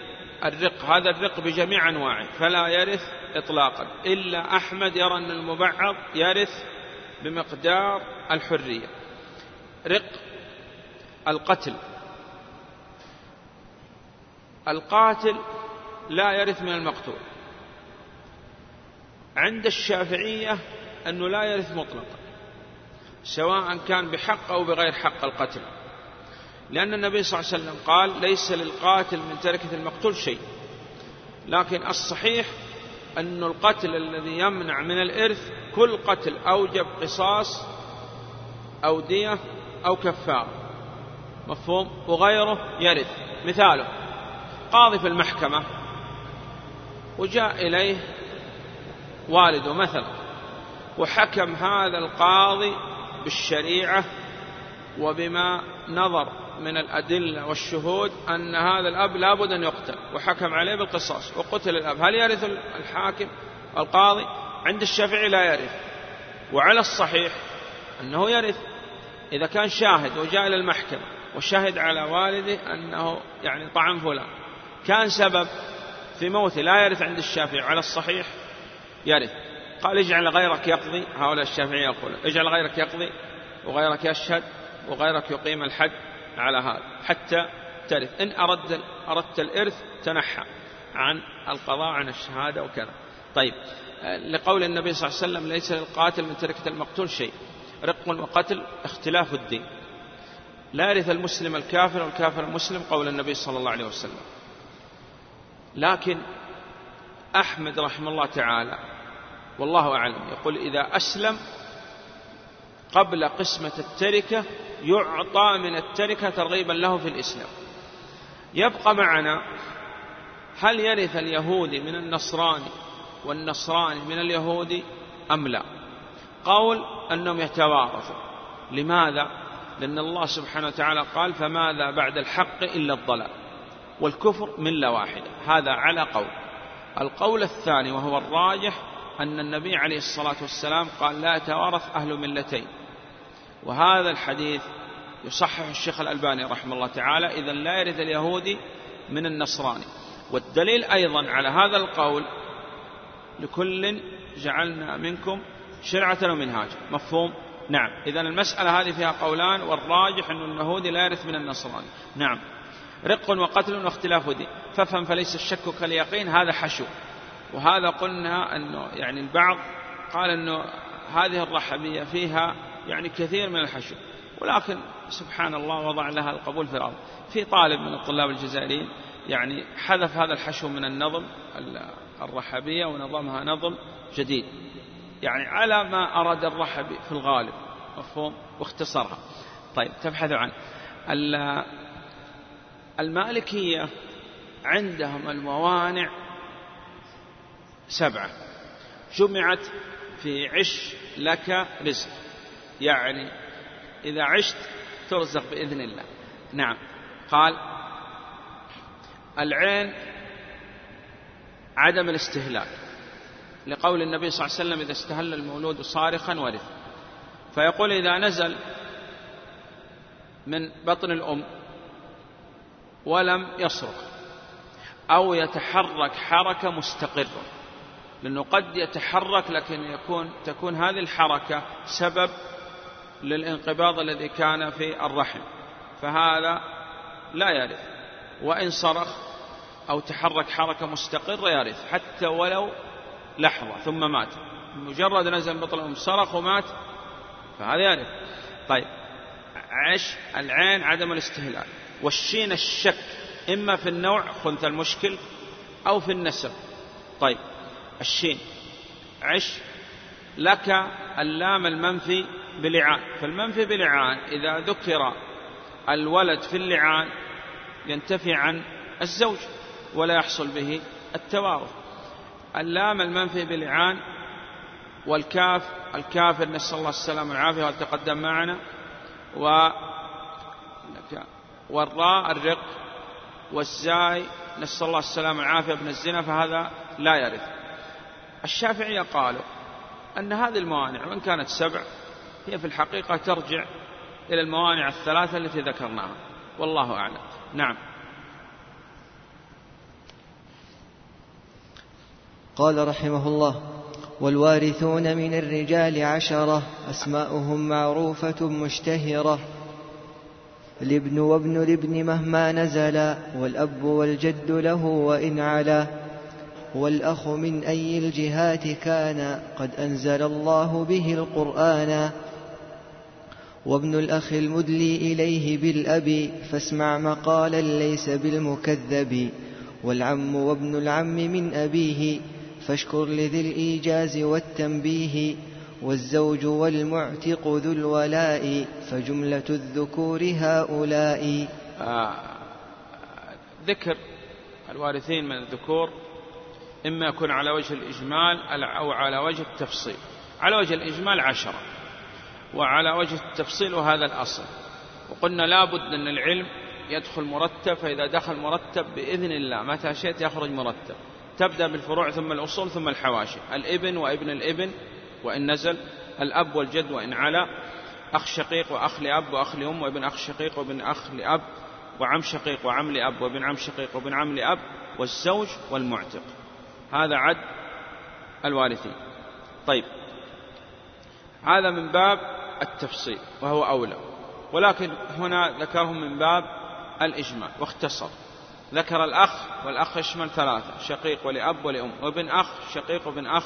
الرق هذا الرق بجميع أنواعه فلا يرث إطلاقا. إلا أحمد يرى أن المبعض يرث بمقدار الحرية. رق القتل. القاتل لا يرث من المقتول. عند الشافعية أنه لا يرث مطلقا سواء كان بحق أو بغير حق القتل. لأن النبي صلى الله عليه وسلم قال ليس للقاتل من تركة المقتول شيء. لكن الصحيح أن القتل الذي يمنع من الإرث كل قتل أوجب قصاص أو دية أو كفارة. مفهوم؟ وغيره يرث. مثاله قاضي في المحكمة وجاء إليه والده مثلا وحكم هذا القاضي بالشريعة وبما نظر من الأدلة والشهود أن هذا الأب لابد أن يقتل وحكم عليه بالقصاص وقتل الأب. هل يرث الحاكم القاضي؟ عند الشافعي لا يرث. وعلى الصحيح أنه يرث. إذا كان شاهد وجاء إلى المحكمة وشهد على والده أنه يعني طعن فلان. كان سبب في موته لا يرث عند الشافعي. على الصحيح يرث. قال اجعل غيرك يقضي. هؤلاء الشافعية يقول اجعل غيرك يقضي وغيرك يشهد وغيرك يقيم الحد. على هذا. حتى ترث. إن أردت أردت الإرث تنحى عن القضاء عن الشهادة وكذا. طيب. لقول النبي صلى الله عليه وسلم ليس للقاتل من تركة المقتول شيء. رق وقتل اختلاف الدين. لا يرث المسلم الكافر والكافر المسلم قول النبي صلى الله عليه وسلم. لكن أحمد رحمه الله تعالى والله أعلم يقول إذا أسلم قبل قسمة التركة يعطى من التركة ترغيبا له في الإسلام. يبقى معنا هل يرث اليهودي من النصراني والنصراني من اليهودي أم لا؟ قول أنهم يتوارثوا لماذا؟ لأن الله سبحانه وتعالى قال فماذا بعد الحق إلا الضلال والكفر ملة واحدة هذا على قول. القول الثاني وهو الراجح أن النبي عليه الصلاة والسلام قال لا يتوارث أهل ملتين وهذا الحديث يصحح الشيخ الألباني رحمه الله تعالى إذا لا يرث اليهودي من النصراني. والدليل أيضا على هذا القول لكل جعلنا منكم شرعة ومنهاجا. مفهوم؟ نعم. إذا المسألة هذه فيها قولان والراجح أن اليهودي لا يرث من النصراني. نعم. رق وقتل واختلاف دين. فافهم فليس الشك كاليقين هذا حشو. وهذا قلنا أنه يعني البعض قال أنه هذه الرحبية فيها يعني كثير من الحشو. ولكن سبحان الله وضع لها القبول في الأرض. في طالب من الطلاب الجزائريين يعني حذف هذا الحشو من النظم الرحبية ونظمها نظم جديد. يعني على ما أراد الرحبي في الغالب. مفهوم؟ واختصرها. طيب تبحث عن المالكية عندهم الموانع سبعة. جمعت في عش لك رزق. يعني إذا عشت ترزق بإذن الله. نعم. قال العين عدم الاستهلاك. لقول النبي صلى الله عليه وسلم إذا استهل المولود صارخا ورث. فيقول إذا نزل من بطن الأم ولم يصرخ أو يتحرك حركة مستقرة لأنه قد يتحرك لكن يكون تكون هذه الحركة سبب للانقباض الذي كان في الرحم فهذا لا يرث. وإن صرخ أو تحرك حركة مستقرة يرث حتى ولو لحظة ثم مات. مجرد نزل بطل الأم صرخ ومات فهذا يرث. طيب عش العين عدم الاستهلاك والشين الشك إما في النوع خنث المشكل أو في النسب. طيب الشين. عش لك اللام المنفي بلعان فالمنفي بلعان إذا ذكر الولد في اللعان ينتفي عن الزوج ولا يحصل به التوارث. اللام المنفي بلعان والكاف الكافر نسأل الله السلامة والعافية وتقدم معنا و والراء الرق والزاي نسأل الله السلامة والعافية ابن الزنا فهذا لا يرث. الشافعية قالوا أن هذه الموانع وإن كانت سبع هي في الحقيقة ترجع إلى الموانع الثلاثة التي ذكرناها. والله أعلم. نعم. قال رحمه الله والوارثون من الرجال عشرة أسماؤهم معروفة مشتهرة. الابن وابن الابن مهما نزلا والأب والجد له وإن علا. والأخ من أي الجهات كان قد أنزل الله به القرآن. وابن الأخ المدلي إليه بالأب فاسمع مقالا ليس بالمكذب. والعم وابن العم من أبيه فاشكر لذي الإيجاز والتنبيه. والزوج والمعتق ذو الولاء فجملة الذكور هؤلاء. آه ذكر الوارثين من الذكور إما يكون على وجه الإجمال أو على وجه التفصيل. على وجه الإجمال عشرة. وعلى وجه التفصيل وهذا الأصل. وقلنا لابد أن العلم يدخل مرتب فإذا دخل مرتب بإذن الله متى شئت يخرج مرتب. تبدأ بالفروع ثم الأصول ثم الحواشي. الإبن وإبن الإبن وإن نزل الأب والجد وإن علا أخ شقيق وأخ لأب وأخ لأم وإبن أخ شقيق وإبن أخ لأب وعم شقيق وعم لأب وإبن عم شقيق وإبن عم لأب والزوج والمعتق. هذا عد الوارثين. طيب. هذا من باب التفصيل وهو أولى. ولكن هنا ذكره من باب الإجمال واختصر. ذكر الأخ والأخ يشمل ثلاثة شقيق ولأب ولأم. وابن أخ شقيق وابن أخ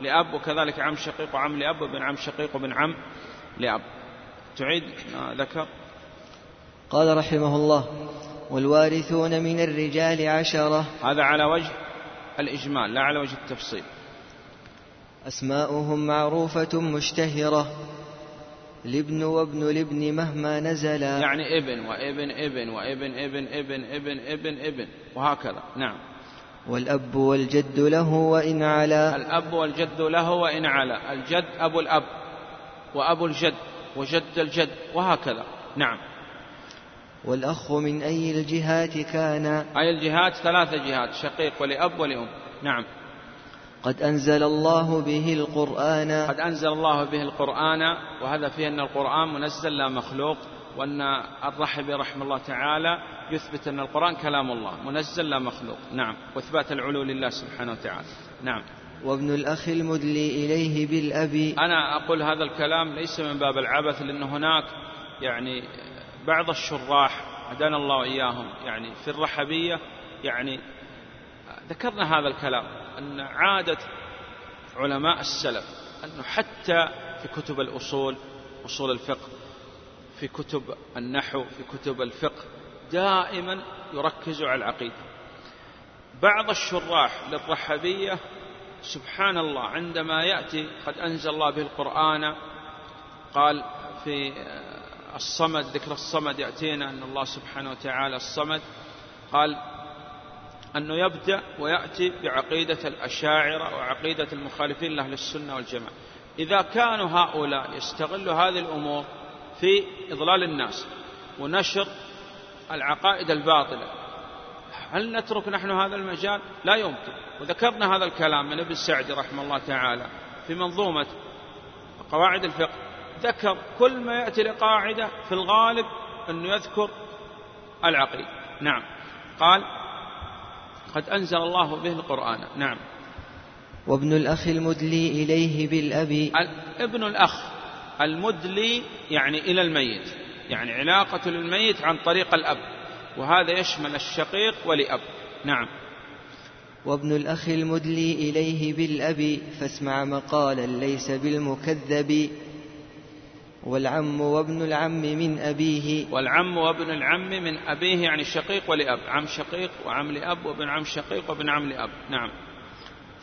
لأب وكذلك عم شقيق وعم لأب وابن عم شقيق وابن عم لأب. تعيد ما ذكر. قال رحمه الله والوارثون من الرجال عشرة. هذا على وجه الإجمال لا على وجه التفصيل. أسماؤهم معروفة مشتهرة. الابن وابن الابن مهما نزلا. يعني ابن وابن ابن وابن ابن ابن ابن ابن ابن وهكذا. نعم. والأب والجد له وإن علا. الأب والجد له وإن علا. الجد أبو الأب وأبو الجد وجد الجد وهكذا. نعم. والأخ من أي الجهات كان؟ أي الجهات؟ ثلاث جهات شقيق ولأب ولأم. نعم. قد أنزل الله به القرآن. قد أنزل الله به القرآن وهذا فيه أن القرآن منزل لا مخلوق وأن الرحبي رحمه الله تعالى يثبت أن القرآن كلام الله منزل لا مخلوق. نعم. وإثبات العلو لله سبحانه وتعالى. نعم. وابن الأخ المدلي إليه بالأب. أنا أقول هذا الكلام ليس من باب العبث لأن هناك يعني بعض الشراح هدانا الله وإياهم يعني في الرحبية يعني ذكرنا هذا الكلام. أن عادة علماء السلف أنه حتى في كتب الأصول أصول الفقه في كتب النحو في كتب الفقه دائما يركزوا على العقيدة. بعض الشراح للرحبية سبحان الله عندما يأتي قد أنزل الله به القرآن قال في الصمد ذكر الصمد يأتينا أن الله سبحانه وتعالى الصمد قال أنه يبدأ ويأتي بعقيدة الأشاعرة وعقيدة المخالفين لأهل السنة والجماعة. إذا كانوا هؤلاء يستغلوا هذه الأمور في إضلال الناس ونشر العقائد الباطلة هل نترك نحن هذا المجال؟ لا يمكن. وذكرنا هذا الكلام من ابن سعد رحمه الله تعالى في منظومة قواعد الفقه. ذكر كل ما يأتي لقاعدة في الغالب أنه يذكر العقيدة. نعم. قال قد أنزل الله به القرآن. نعم. وابن الأخ المدلي إليه بالأب. ابن الأخ المدلي يعني إلى الميت. يعني علاقة للميت عن طريق الأب. وهذا يشمل الشقيق ولأب. نعم. وابن الأخ المدلي إليه بالأب. فاسمع مقالا ليس بالمكذب. والعم وابن العم من أبيه. والعم وابن العم من أبيه يعني شقيق ولأب عم شقيق وعم لأب وابن عم شقيق وابن عم لأب. نعم.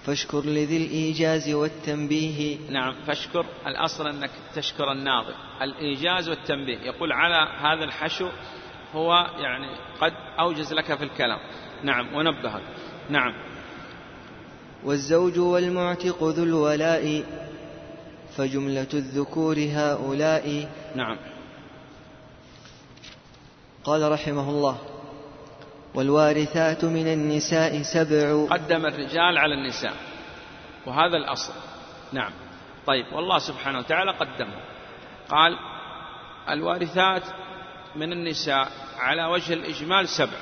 فاشكر لذي الإيجاز والتنبيه. نعم فاشكر. الأصل أنك تشكر الناظر الإيجاز والتنبيه. يقول على هذا الحشو هو يعني قد أوجز لك في الكلام. نعم ونبهك. نعم. والزوج والمعتق ذو الولاء. فجملة الذكور هؤلاء نعم. قال رحمه الله والوارثات من النساء سبع. قدم الرجال على النساء وهذا الأصل. نعم. طيب والله سبحانه وتعالى قدمه. قال الوارثات من النساء على وجه الإجمال سبع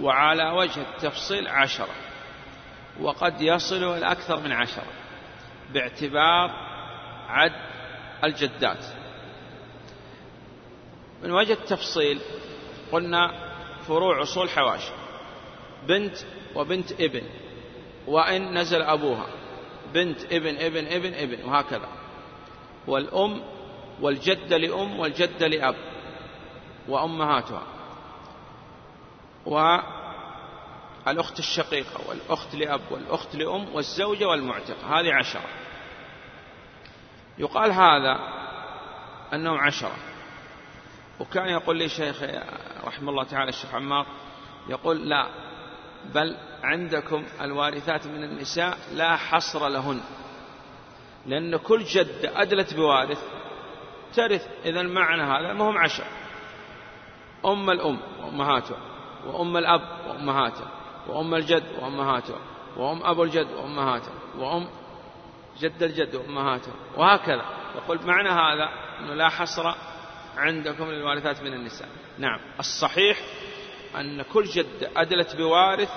وعلى وجه التفصيل عشرة وقد يصل إلى أكثر من عشرة باعتبار عد الجدات. من وجه التفصيل قلنا فروع أصول حواشي بنت وبنت ابن وإن نزل أبوها. بنت ابن ابن ابن ابن وهكذا. والأم والجدة لأم والجدة لأب وأمهاتها. والأخت الشقيقة والأخت لأب والأخت لأم والزوجة والمعتقة. هذه عشرة. يقال هذا أنهم عشرة. وكان يقول لي شيخ رحمه الله تعالى الشيخ عمار يقول لا بل عندكم الوارثات من النساء لا حصر لهن لأن كل جدة أدلت بوارث ترث إذا المعنى هذا ما هم عشر. أم الأم وأمهاتها وأم الأب وأمهاتها وأم الجد وأمهاته وأم أبو الجد وأمهاته وأم جد الجد وأمهاته وهكذا. يقول معنى هذا أنه لا حصر عندكم للوارثات من النساء. نعم. الصحيح أن كل جد أدلت بوارث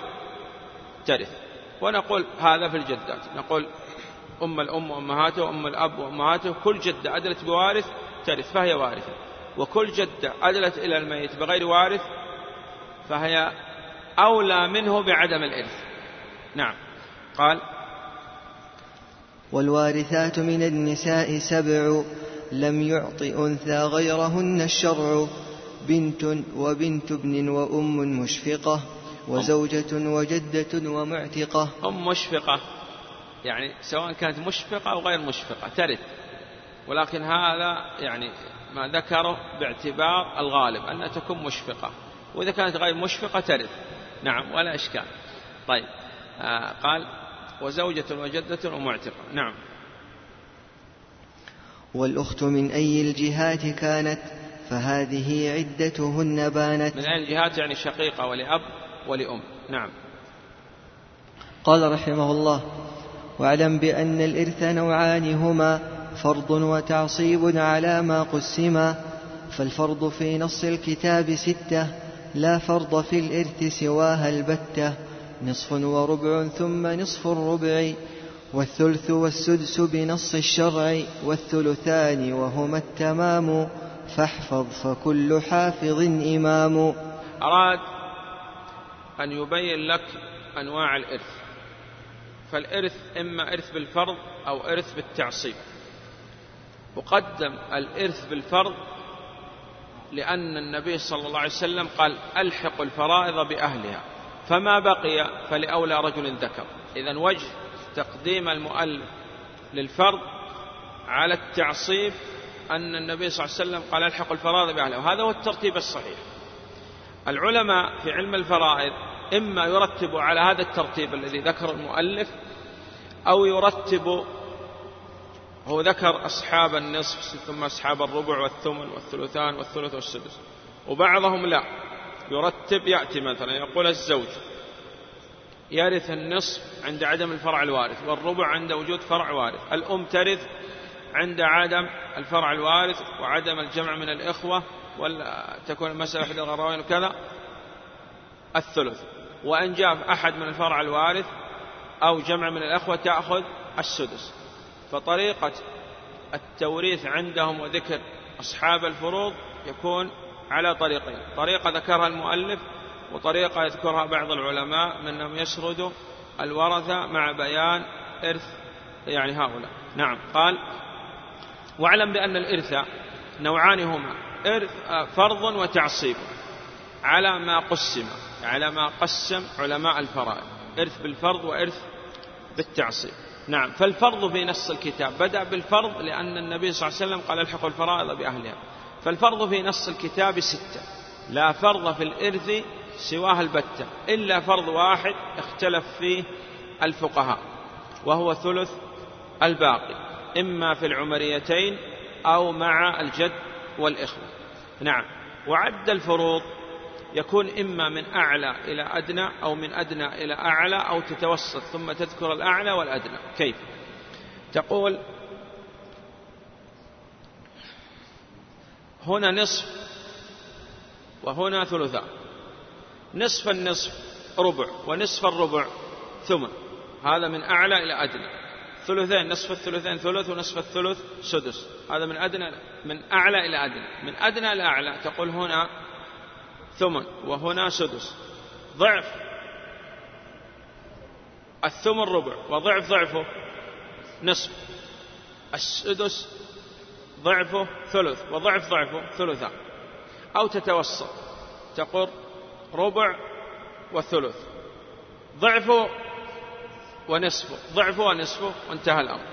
ترث. ونقول هذا في الجدات. نقول أم الأم وأمهاته وأم الأب وأمهاته كل جدة أدلت بوارث ترث فهي وارثة. وكل جدة أدلت إلى الميت بغير وارث فهي أولى منه بعدم الإرث. نعم. قال والوارثات من النساء سبع لم يعط أنثى غيرهن الشرع بنت وبنت ابن وأم مشفقة وزوجة وجدة ومعتقة. أم مشفقة يعني سواء كانت مشفقة أو غير مشفقة ترث. ولكن هذا يعني ما ذكره باعتبار الغالب أنها تكون مشفقة. وإذا كانت غير مشفقة ترث. نعم ولا إشكال. طيب آه قال وزوجة وجدة ومعتقة. نعم. والأخت من أي الجهات كانت فهذه عدتهن بانت. من أي الجهات يعني شقيقة ولأب ولأم. نعم. قال رحمه الله واعلم بأن الإرث نوعان هما فرض وتعصيب على ما قسما فالفرض في نص الكتاب ستة لا فرض في الإرث سواها البتة. نصف وربع ثم نصف الربع والثلث والسدس بنص الشرع والثلثان وهما التمام فاحفظ فكل حافظ إمام. أراد أن يبين لك أنواع الإرث فالإرث إما إرث بالفرض أو إرث بالتعصيب. وقدم الإرث بالفرض لأن النبي صلى الله عليه وسلم قال ألحق الفرائض بأهلها. فما بقي فلأولى رجل ذكر. إذا وجه تقديم المؤلف للفرض على التعصيب أن النبي صلى الله عليه وسلم قال ألحق الفرائض بأهلها وهذا هو الترتيب الصحيح. العلماء في علم الفرائض إما يرتب على هذا الترتيب الذي ذكر المؤلف أو يرتب هو ذكر أصحاب النصف ثم أصحاب الربع والثمن والثلثان والثلث والسدس وبعضهم لا. يرتب يأتي مثلا يقول الزوج يرث النصف عند عدم الفرع الوارث والربع عند وجود فرع وارث الأم ترث عند عدم الفرع الوارث وعدم الجمع من الإخوة ولا تكون المسألة أحد الغراوين وكذا. الثلث وإن جاء أحد من الفرع الوارث أو جمع من الأخوة تأخذ السدس. فطريقة التوريث عندهم وذكر أصحاب الفروض يكون على طريقين. طريقة ذكرها المؤلف وطريقة يذكرها بعض العلماء من أنهم يسردوا الورثة مع بيان إرث يعني هؤلاء. نعم. قال واعلم بأن الإرث نوعان هما إرث فرض وتعصيب على ما قسم على ما قسم علماء الفرائض إرث بالفرض وإرث بالتعصيب. نعم. فالفرض في نص الكتاب بدأ بالفرض لأن النبي صلى الله عليه وسلم قال الحقوا الفرائض بأهلها. فالفرض في نص الكتاب ستة. لا فرض في الإرث سواها البتة. إلا فرض واحد اختلف فيه الفقهاء وهو ثلث الباقي إما في العمريتين أو مع الجد والإخوة. نعم. وعد الفروض يكون إما من أعلى إلى أدنى أو من أدنى إلى أعلى أو تتوسط ثم تذكر الأعلى والأدنى. كيف؟ تقول هنا نصف وهنا ثلثاء نصف النصف ربع ونصف الربع ثمن. هذا من أعلى إلى أدنى. ثلثين نصف الثلثين ثلث ونصف الثلث سدس. هذا من أدنى من أعلى إلى أدنى. من أدنى إلى أعلى تقول هنا ثمن وهنا سدس. ضعف الثمن ربع وضعف ضعفه نصف. السدس ضعفه ثلث وضعف ضعفه ثلثان أو تتوسط تقول ربع وثلث. ضعفه ونصفه ضعفه ونصفه وانتهى الأمر.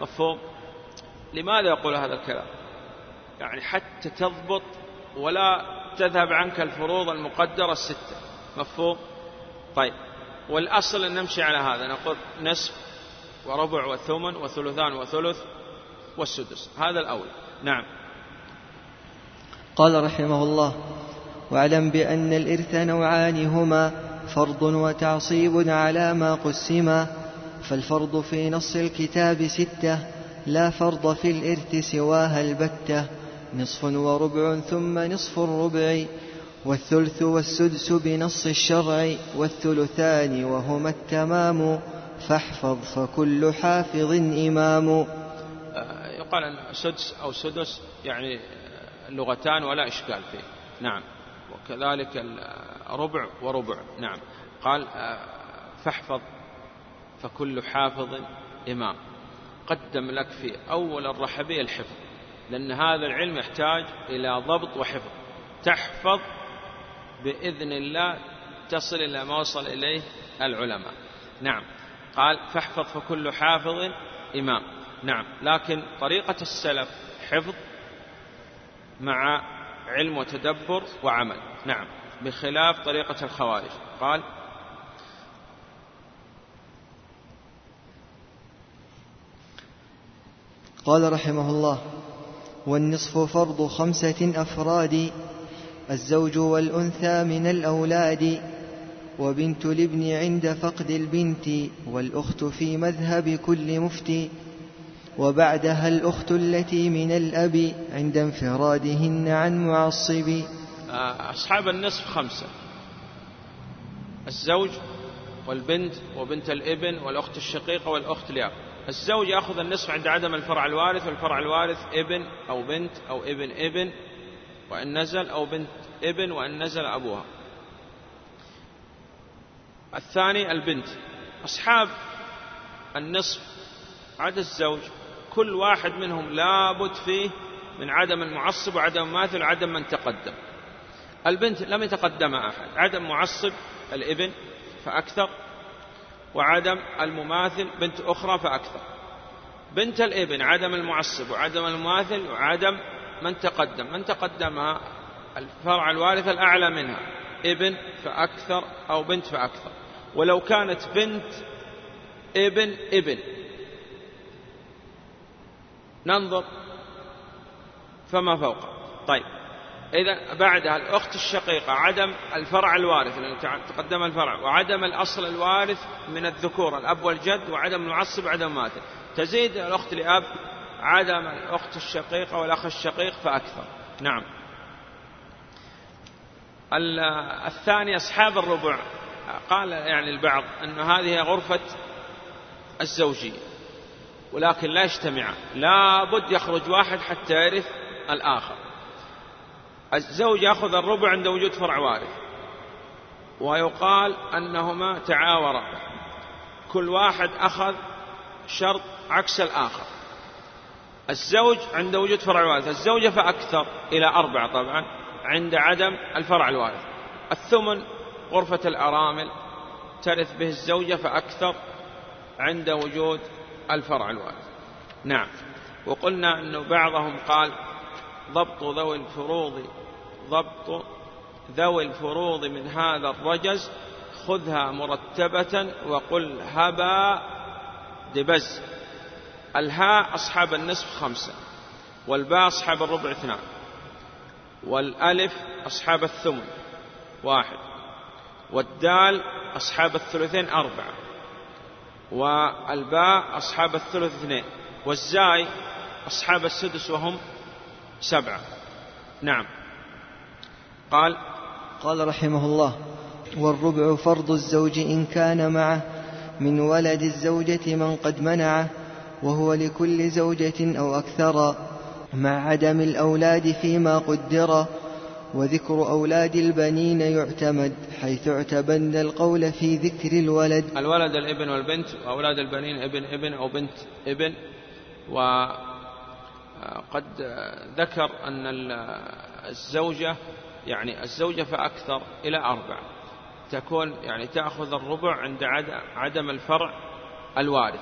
مفهوم؟ لماذا يقول هذا الكلام؟ يعني حتى تضبط ولا تذهب عنك الفروض المقدرة الستة. مفهوم؟ طيب والأصل أن نمشي على هذا. نقول نصف وربع وثمن وثلثان وثلث. والسدس. هذا الأول. نعم. قال رحمه الله واعلم بأن الإرث نوعان هما فرض وتعصيب على ما قسما فالفرض في نص الكتاب ستة لا فرض في الإرث سواها البتة نصف وربع ثم نصف الربع والثلث والسدس بنص الشرع والثلثان وهما التمام فاحفظ فكل حافظ إمام. أن سدس أو سدس يعني لغتان ولا إشكال فيه. نعم. وكذلك ربع وربع. نعم. قال آه، فاحفظ فكل حافظ إمام. قدم لك في أول الرحبية الحفظ لأن هذا العلم يحتاج إلى ضبط وحفظ. تحفظ بإذن الله تصل إلى ما وصل إليه العلماء. نعم. قال فاحفظ فكل حافظ إمام. نعم. لكن طريقة السلف حفظ مع علم وتدبر وعمل. نعم. بخلاف طريقة الخوارج. قال قال رحمه الله والنصف فرض خمسة أفراد الزوج والأنثى من الأولاد وبنت الابن عند فقد البنت والأخت في مذهب كل مفتي. وبعدها الأخت التي من الأب عند انفرادهن عن معصب. آه، أصحاب النصف خمسة. الزوج والبنت وبنت الابن والأخت الشقيقة والأخت الأب الزوج يأخذ النصف عند عدم الفرع الوارث والفرع الوارث ابن أو بنت أو ابن ابن وإن نزل أو بنت ابن وإن نزل أبوها. الثاني البنت. أصحاب النصف عدا الزوج كل واحد منهم لابد فيه من عدم المعصب وعدم المماثل وعدم من تقدم. البنت لم يتقدم أحد. عدم معصب الابن فأكثر وعدم المماثل بنت أخرى فأكثر. بنت الابن عدم المعصب وعدم المماثل وعدم من تقدم. من تقدمها الفرع الوارث الأعلى منها. ابن فأكثر أو بنت فأكثر. ولو كانت بنت ابن ابن. ننظر فما فوق. طيب. إذا بعدها الأخت الشقيقة عدم الفرع الوارث لأنه تقدم الفرع وعدم الأصل الوارث من الذكور الأب والجد وعدم المعصب وعدم ماثل تزيد الأخت لأب عدم الأخت الشقيقة والأخ الشقيق فأكثر. نعم. الثاني أصحاب الربع. قال يعني البعض أن هذه غرفة الزوجية. ولكن لا يجتمعان لابد يخرج واحد حتى يرث الآخر. الزوج يأخذ الربع عند وجود فرع وارث. ويقال أنهما تعاورا. كل واحد أخذ شرط عكس الآخر. الزوج عند وجود فرع وارث. الزوجة فأكثر إلى أربعة طبعا عند عدم الفرع الوارث. الثمن غرفة الأرامل ترث به الزوجة فأكثر عند وجود الفرع الوارث نعم. وقلنا أن بعضهم قال ضبط ذوي الفروض ضبط ذوي الفروض من هذا الرجز خذها مرتبة وقل هبا دبز الهاء أصحاب النصف خمسة والباء أصحاب الربع اثنان والألف أصحاب الثمن واحد والدال أصحاب الثلثين أربعة. والباء أصحاب الثلث اثنين والزاي أصحاب السدس وهم سبعة. نعم. قال قال رحمه الله والربع فرض الزوج إن كان معه من ولد الزوجة من قد منعه وهو لكل زوجة أو أكثر مع عدم الأولاد فيما قدر وذكر أولاد البنين يعتمد حيث اعتمد القول في ذكر الولد. الولد الابن والبنت وأولاد البنين ابن ابن أو بنت ابن. وقد ذكر أن الزوجة يعني الزوجة فأكثر إلى أربع. تكون يعني تأخذ الربع عند عدم الفرع الوارث.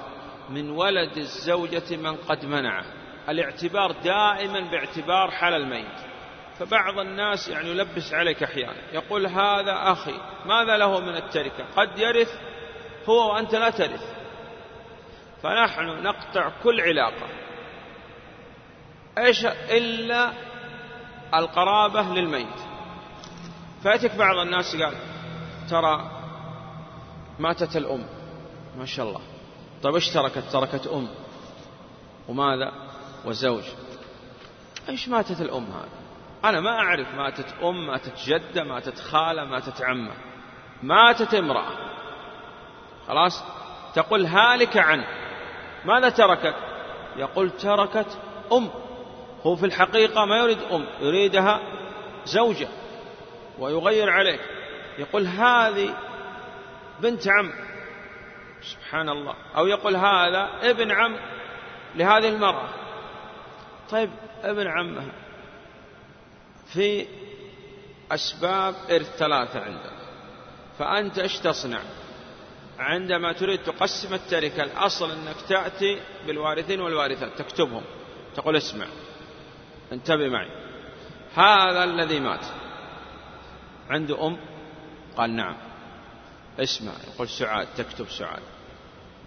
من ولد الزوجة من قد منعه. الاعتبار دائما باعتبار حال الميت. فبعض الناس يعني يلبس عليك أحيانا. يقول هذا أخي ماذا له من التركة؟ قد يرث هو وأنت لا ترث. فنحن نقطع كل علاقة. إيش إلا القرابة للميت. فيأتيك بعض الناس قال ترى ماتت الأم. ما شاء الله. طيب إيش تركت؟ تركت أم. وماذا؟ وزوج. إيش ماتت الأم هذا أنا ما أعرف ماتت أم ماتت جدة ماتت خالة ماتت عمة. ماتت امرأة. خلاص؟ تقول هالك عن ماذا تركت؟ يقول تركت أم. هو في الحقيقة ما يريد أم يريدها زوجة ويغير عليك. يقول هذه بنت عم. سبحان الله. أو يقول هذا ابن عم لهذه المرأة. طيب ابن عمها. في أسباب إرث ثلاثة عندك فأنت إيش تصنع؟ عندما تريد تقسم التركة الأصل أنك تأتي بالوارثين والوارثات تكتبهم تقول اسمع انتبه معي. هذا الذي مات. عنده أم؟ قال نعم. اسمع يقول سعاد تكتب سعاد.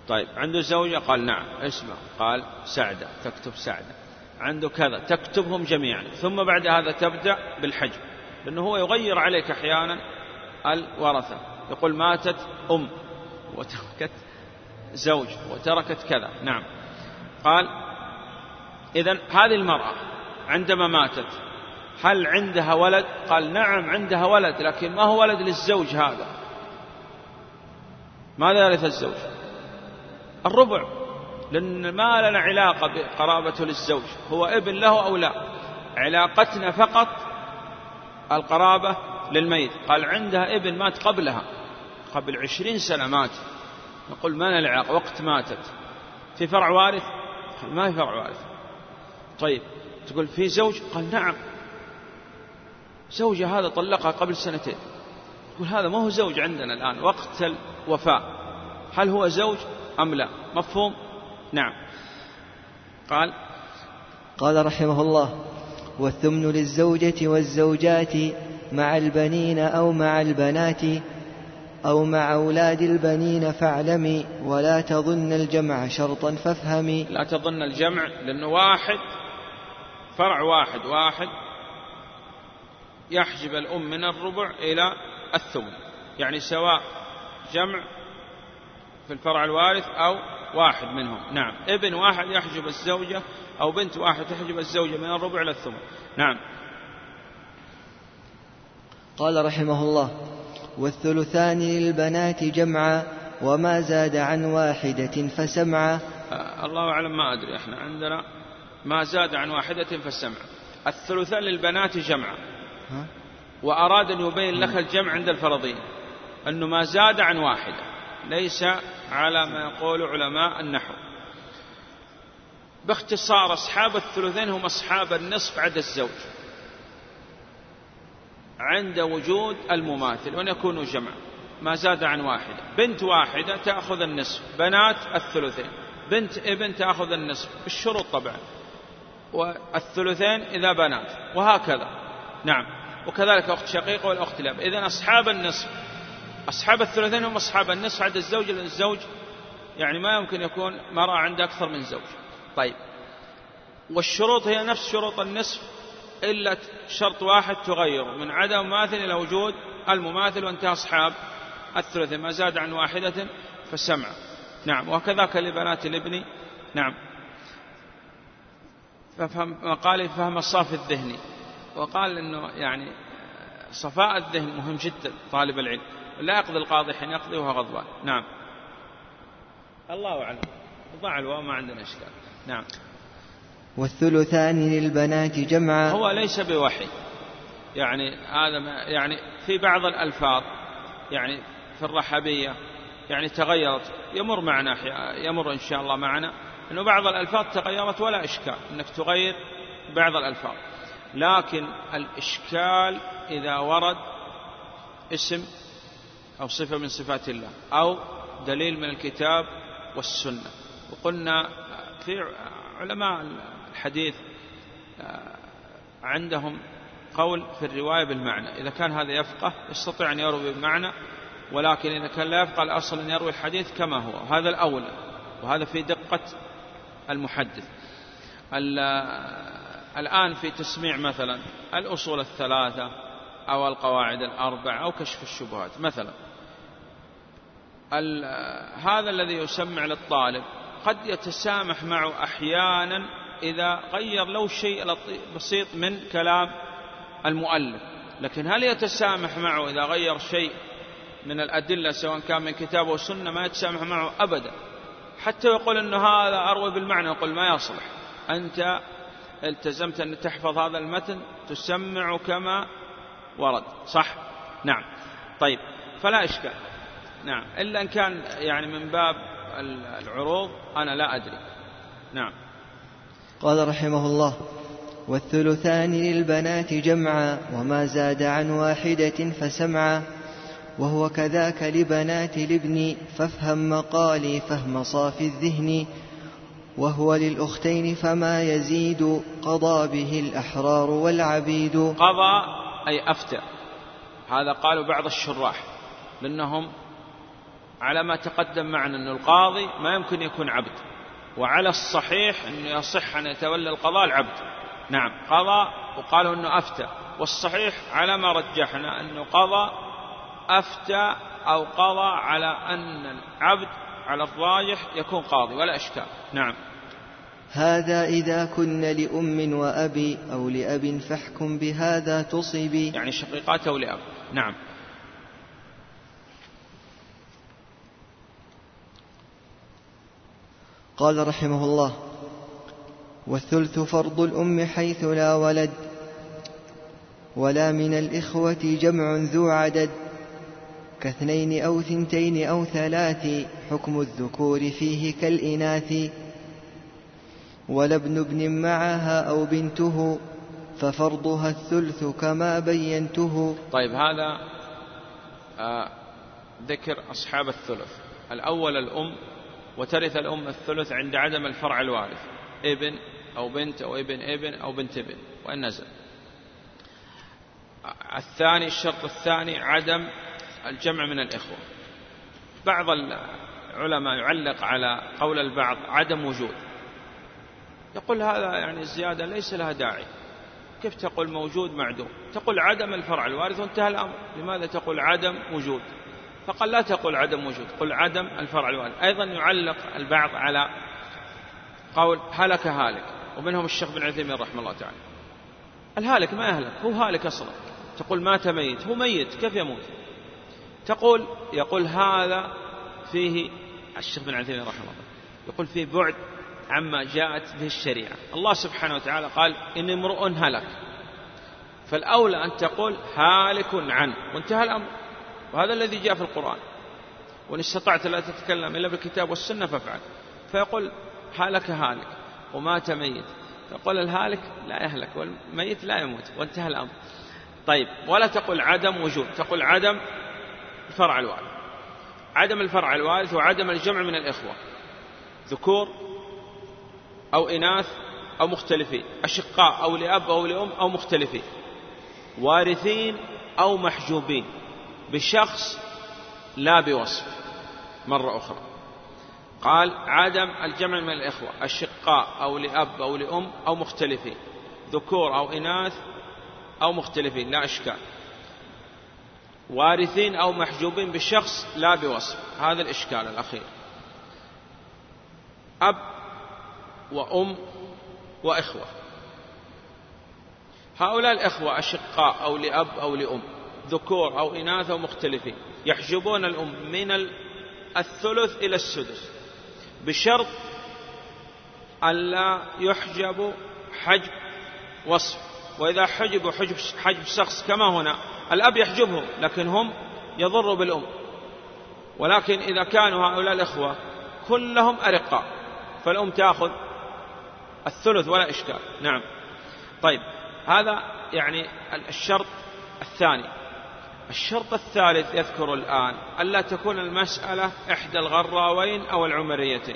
طيب عنده زوجة؟ قال نعم. اسمع قال سعدة تكتب سعدة. عنده كذا تكتبهم جميعا. ثم بعد هذا تبدأ بالحجم. لأنه هو يغير عليك أحيانا الورثة. يقول ماتت أم وتركت زوج وتركت كذا. نعم. قال إذا هذه المرأة عندما ماتت هل عندها ولد؟ قال نعم عندها ولد لكن ما هو ولد للزوج هذا؟ ماذا يرث الزوج؟ الربع. لأن ما لنا علاقة بقرابته للزوج هو ابن له أو لا؟ علاقتنا فقط القرابة للميت. قال عندها ابن مات قبلها قبل عشرين سنة مات. نقول ما لنا العلاقة وقت ماتت. في فرع وارث؟ ما في فرع وارث. طيب تقول في زوج؟ قال نعم. زوجة هذا طلقها قبل سنتين. تقول هذا ما هو زوج عندنا الآن وقت الوفاة. هل هو زوج أم لا؟ مفهوم؟ نعم. قال قال رحمه الله والثمن للزوجة والزوجات مع البنين أو مع البنات أو مع أولاد البنين فاعلمي ولا تظن الجمع شرطا فافهمي لا تظن الجمع لأنه واحد فرع واحد واحد يحجب الأم من الربع إلى الثمن. يعني سواء جمع في الفرع الوارث أو واحد منهم. نعم. ابن واحد يحجب الزوجة أو بنت واحد تحجب الزوجة من الربع إلى الثمن. نعم. قال رحمه الله والثلثان للبنات جمعا وما زاد عن واحدة فسمعا. آه الله أعلم ما أدري. إحنا عندنا ما زاد عن واحدة فسمع الثلثان للبنات جمعا. وأراد أن يبين لك الجمع عند الفرضين. أنه ما زاد عن واحدة. ليس على ما يقول علماء النحو. باختصار أصحاب الثلثين هم أصحاب النصف عدا الزوج. عند وجود المماثل. وأن يكونوا جمع. ما زاد عن واحدة بنت واحدة تأخذ النصف. بنات الثلثين. بنت ابن تأخذ النصف. بالشروط طبعا. والثلثين إذا بنات. وهكذا. نعم. وكذلك أخت شقيقة والأخت لاب إذن أصحاب النصف أصحاب الثلثين هم أصحاب النصف عند الزوج لأن الزوج يعني ما يمكن يكون مرأة عند أكثر من زوج. طيب. والشروط هي نفس شروط النصف إلا شرط واحد تغير من عدم مماثل إلى وجود المماثل وانتهى أصحاب الثلث ما زاد عن واحدة فسمع. نعم. وكذاك لبنات الابن. نعم. ففهم قال فهم الصافي الذهني. وقال إنه يعني صفاء الذهن مهم جدا طالب العلم. لا يقضي القاضي حين يقضي وهو غضبان. نعم. الله أعلم. ضع الواو ما عندنا إشكال. نعم. والثلثان للبنات جمعا. هو ليس بوحي. يعني هذا يعني في بعض الألفاظ يعني في الرحبية يعني تغيرت. يمر معنا يمر إن شاء الله معنا. أنه بعض الألفاظ تغيرت ولا إشكال. أنك تغير بعض الألفاظ. لكن الإشكال إذا ورد اسم أو صفة من صفات الله أو دليل من الكتاب والسنة. وقلنا في علماء الحديث آه، عندهم قول في الرواية بالمعنى. إذا كان هذا يفقه يستطيع أن يروي بالمعنى ولكن إذا كان لا يفقه الأصل أن يروي الحديث كما هو. هذا الأولى وهذا في دقة المحدث. الآن في تسميع مثلا الأصول الثلاثة أو القواعد الأربع أو كشف الشبهات. مثلا هذا الذي يسمع للطالب. قد يتسامح معه أحيانا إذا غير لو شيء بسيط من كلام المؤلف. لكن هل يتسامح معه إذا غير شيء من الأدلة سواء كان من كتاب سنة ما يتسامح معه أبدا؟ حتى يقول أنه هذا أروي بالمعنى يقول ما يصلح. أنت التزمت أن تحفظ هذا المتن تسمع كما ورد. صح؟ نعم. طيب فلا إشكال. نعم. إلا إن كان يعني من باب العروض أنا لا أدري. نعم. قال رحمه الله والثلثان للبنات جمعا وما زاد عن واحدة فسمعا وهو كذاك لبنات الابن فافهم مقالي فهم صافي الذهن وهو للأختين فما يزيد قضى به الأحرار والعبيد. قضى أي أفتى. هذا قالوا بعض الشراح لأنهم على ما تقدم معنا أن القاضي ما يمكن يكون عبد وعلى الصحيح أنه يصح أن يتولى القضاء العبد. نعم قضى وقالوا أنه أفتى والصحيح على ما رجحنا أنه قضى أفتى أو قضى على أن العبد على الراجح يكون قاضي ولا إشكال. نعم. هذا إذا كن لأم وأبي أو لأب فاحكم بهذا تصبي. يعني شقيقات أو لأب. نعم. قال رحمه الله والثلث فرض الأم حيث لا ولد ولا من الإخوة جمع ذو عدد كاثنين أو ثنتين أو ثلاث حكم الذكور فيه كالإناث ولا ابن ابن معها أو بنته ففرضها الثلث كما بينته. طيب هذا آه ذكر أصحاب الثلث. الأول الأم وترث الأم الثلث عند عدم الفرع الوارث. ابن أو بنت أو ابن ابن أو بنت ابن وإن نزل. الثاني الشرط الثاني عدم الجمع من الإخوة. بعض العلماء يعلق على قول البعض عدم وجود. يقول هذا يعني الزيادة ليس لها داعي. كيف تقول موجود معدوم؟ تقول عدم الفرع الوارث وانتهى الأمر. لماذا تقول عدم وجود؟ فقال لا تقول عدم وجود قل عدم الفرع الوارث أيضا يعلق البعض على قول هلك هالك ومنهم الشيخ بن عثيمين رحمه الله تعالى. الهالك ما يهلك هو هالك أصلا. تقول مات ميت هو ميت كيف يموت؟ تقول يقول هذا فيه الشيخ بن عثيمين رحمه الله. يقول فيه بعد عما جاءت به الشريعة. الله سبحانه وتعالى قال إن امرؤ هلك فالأولى أن تقول هالك عنه. وانتهى الأمر. وهذا الذي جاء في القرآن. وإن استطعت لا تتكلم إلا بالكتاب والسنة فافعل. فيقول هلك هالك ومات ميت. فقل الهالك لا يهلك والميت لا يموت. وانتهى الأمر. طيب ولا تقول عدم وجود. تقول عدم الفرع الوارث عدم الفرع الوارث وعدم الجمع من الإخوة. ذكور أو إناث أو مختلفين. أشقاء أو لأب أو لأم أو مختلفين. وارثين أو محجوبين. بشخص لا بوصف. مرة أخرى. قال عدم الجمع من الإخوة أشقاء أو لأب أو لأم أو مختلفين. ذكور أو إناث أو مختلفين لا إشكال وارثين أو محجوبين بشخص لا بوصف. هذا الإشكال الأخير. أب وأم وإخوة. هؤلاء الإخوة أشقاء أو لأب أو لأم. ذكور أو إناث أو مختلفين. يحجبون الأم من الثلث إلى السدس. بشرط ألا يحجب حجب وصف. وإذا حجبوا حجب, حجب شخص كما هنا الأب يحجبهم لكن هم يضروا بالأم. ولكن إذا كانوا هؤلاء الإخوة كلهم أرقاء فالأم تأخذ الثلث ولا إشكال. نعم. طيب هذا يعني الشرط الثاني. الشرط الثالث يذكر الآن ألا تكون المسألة إحدى الغراوين أو العمريتين.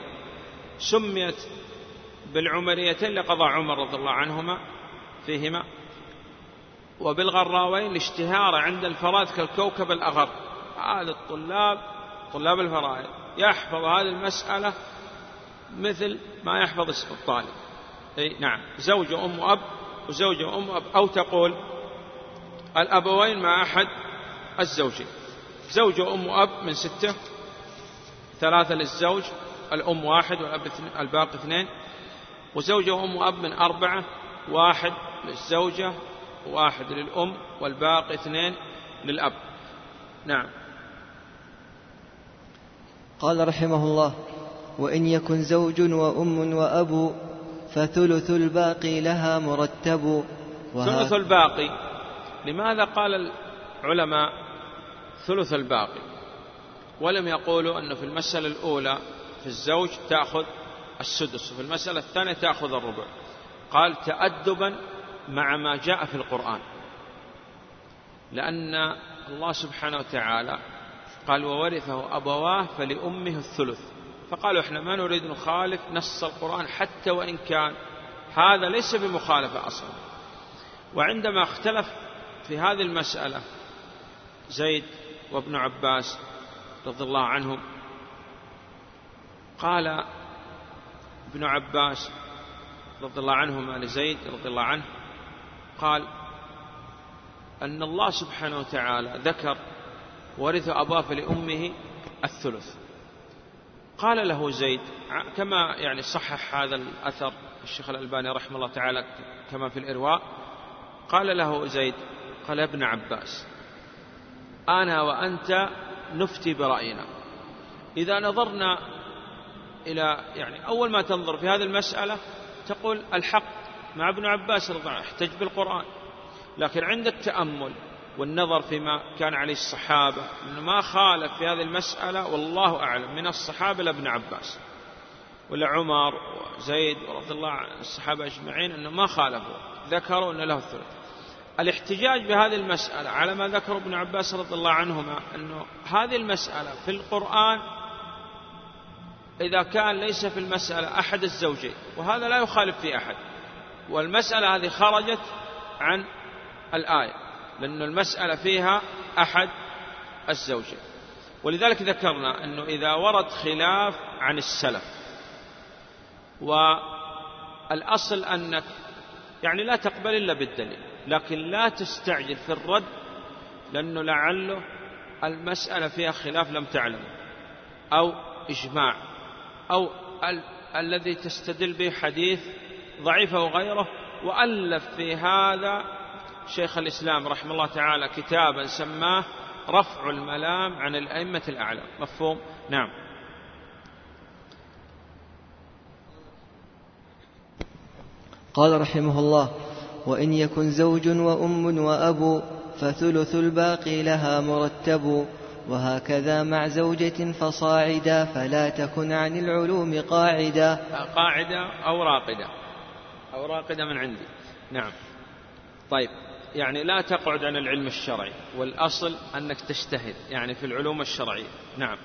سميت بالعمريتين لقضاء عمر رضي الله عنهما فيهما وبالغراوين الاشتهار عند الفرائض كالكوكب الأغر. هذا الطلاب طلاب الفرائض يحفظ هذه المسألة مثل ما يحفظ الطالب. أي نعم. زوج وأم أب وزوج وأم أب أو تقول الأبوين مع أحد الزوجين زوج وأم أب من ستة ثلاثة للزوج الأم واحد والأب الباقي اثنين. وزوجة وأم وأب من أربعة واحد للزوجة واحد للأم والباقي اثنين للأب. نعم. قال رحمه الله وإن يكن زوج وأم وأب فثلث الباقي لها مرتب. ثلث الباقي. لماذا قال العلماء ثلث الباقي. ولم يقولوا أنه في المسألة الأولى في الزوج تأخذ السدس وفي المسألة الثانية تأخذ الربع. قال تأدبا مع ما جاء في القرآن. لأن الله سبحانه وتعالى قال وورثه أبواه فلأمه الثلث. فقالوا إحنا ما نريد نخالف نص القرآن حتى وإن كان هذا ليس بمخالفة أصلا. وعندما اختلف في هذه المسألة زيد وابن عباس رضي الله عنهم. قال ابن عباس رضي الله عنهما لزيد رضي الله عنه قال أن الله سبحانه وتعالى ذكر ورث أباه فلأمه الثلث. قال له زيد كما يعني صحح هذا الأثر الشيخ الألباني رحمه الله تعالى كما في الإرواء قال له زيد قال يا ابن عباس أنا وأنت نفتي برأينا. إذا نظرنا إلى يعني أول ما تنظر في هذه المسألة تقول الحق مع ابن عباس رضي الله عنه احتج بالقرآن. لكن عند التأمل والنظر فيما كان عليه الصحابة أنه ما خالف في هذه المسألة والله أعلم من الصحابة لابن عباس. ولا عمر وزيد رضي الله عن الصحابة أجمعين أنه ما خالفوا ذكروا أن له الثلث. الاحتجاج بهذه المسألة على ما ذكر ابن عباس رضي الله عنهما أنه هذه المسألة في القرآن إذا كان ليس في المسألة أحد الزوجين وهذا لا يخالف في أحد. والمسألة هذه خرجت عن الآية لأن المسألة فيها أحد الزوجين. ولذلك ذكرنا أنه إذا ورد خلاف عن السلف والأصل أنك يعني لا تقبل إلا بالدليل. لكن لا تستعجل في الرد لأنه لعله المسألة فيها خلاف لم تعلم أو إجماع. أو ال- الذي تستدل به حديث ضعيف أو غيره وألف في هذا شيخ الإسلام رحمه الله تعالى كتابا سماه رفع الملام عن الأئمة الأعلام. مفهوم؟ نعم. قال رحمه الله وإن يكن زوج وأم وأب فثلث الباقي لها مرتب وهكذا مع زوجة فصاعدا فلا تكن عن العلوم قاعدا. قاعدة أو راقدة. أو راقدة من عندي. نعم. طيب. يعني لا تقعد عن العلم الشرعي والأصل أنك تجتهد يعني في العلوم الشرعية. نعم.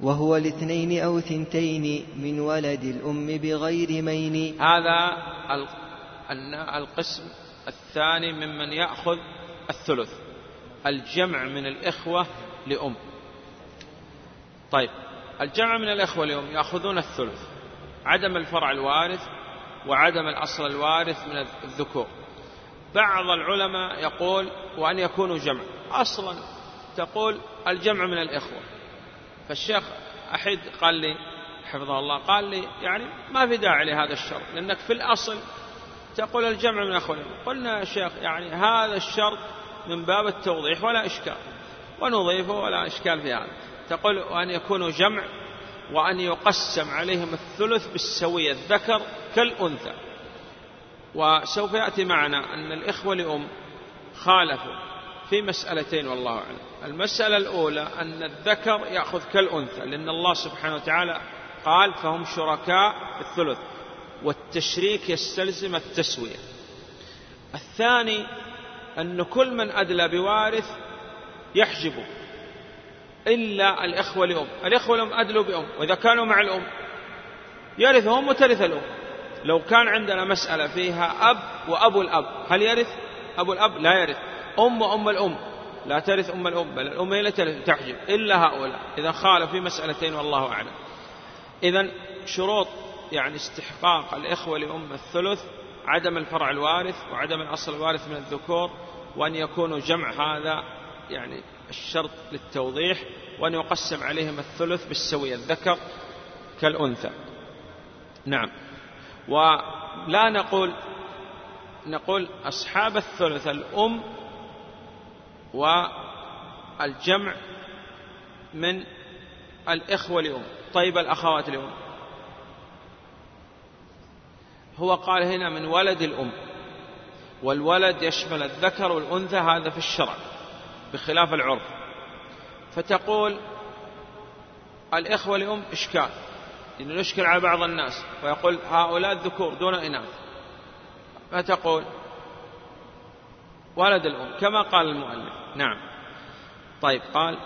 وهو الاثنين أو ثنتين من ولد الأم بغير مين. هذا القسم الثاني ممن يأخذ الثلث. الجمع من الإخوة لأم. طيب الجمع من الإخوة لأم يأخذون الثلث. عدم الفرع الوارث وعدم الأصل الوارث من الذكور. بعض العلماء يقول وأن يكونوا جمع. أصلا تقول الجمع من الإخوة. فالشيخ أحد قال لي حفظه الله قال لي يعني ما في داعي لهذا الشرط لأنك في الأصل تقول الجمع من أخوة قلنا يا شيخ يعني هذا الشرط من باب التوضيح ولا إشكال ونضيفه ولا إشكال في هذا. تقول وأن يكونوا جمع وأن يقسم عليهم الثلث بالسوية الذكر كالأنثى. وسوف يأتي معنا أن الإخوة لأم خالفوا في مسألتين والله أعلم. المسألة الأولى أن الذكر يأخذ كالأنثى لأن الله سبحانه وتعالى قال فهم شركاء في الثلث والتشريك يستلزم التسوية. الثاني أن كل من أدلى بوارث يحجبه إلا الإخوة لأم. الإخوة لأم أدلوا بأم وإذا كانوا مع الأم يرثهم وترث الأم. لو كان عندنا مسألة فيها أب وأبو الأب هل يرث؟ أبو الأب لا يرث. أم وأم الأم. لا ترث أم الأم بل الأم هي التي تحجب. إلا هؤلاء. إذا خالف في مسألتين والله أعلم. إذا شروط يعني استحقاق الإخوة لأم الثلث عدم الفرع الوارث وعدم الأصل الوارث من الذكور وأن يكونوا جمع هذا يعني الشرط للتوضيح وأن يقسم عليهم الثلث بالسوية الذكر كالأنثى. نعم. ولا نقول نقول أصحاب الثلث الأم والجمع من الإخوة لأم طيب الأخوات لأم هو قال هنا من ولد الأم. والولد يشمل الذكر والأنثى هذا في الشرع بخلاف العرف. فتقول الإخوة لأم إشكال لأنه يشكل على بعض الناس ويقول هؤلاء الذكور دون إناث. فتقول ولد الأم كما قال المؤلف. نعم. طيب قال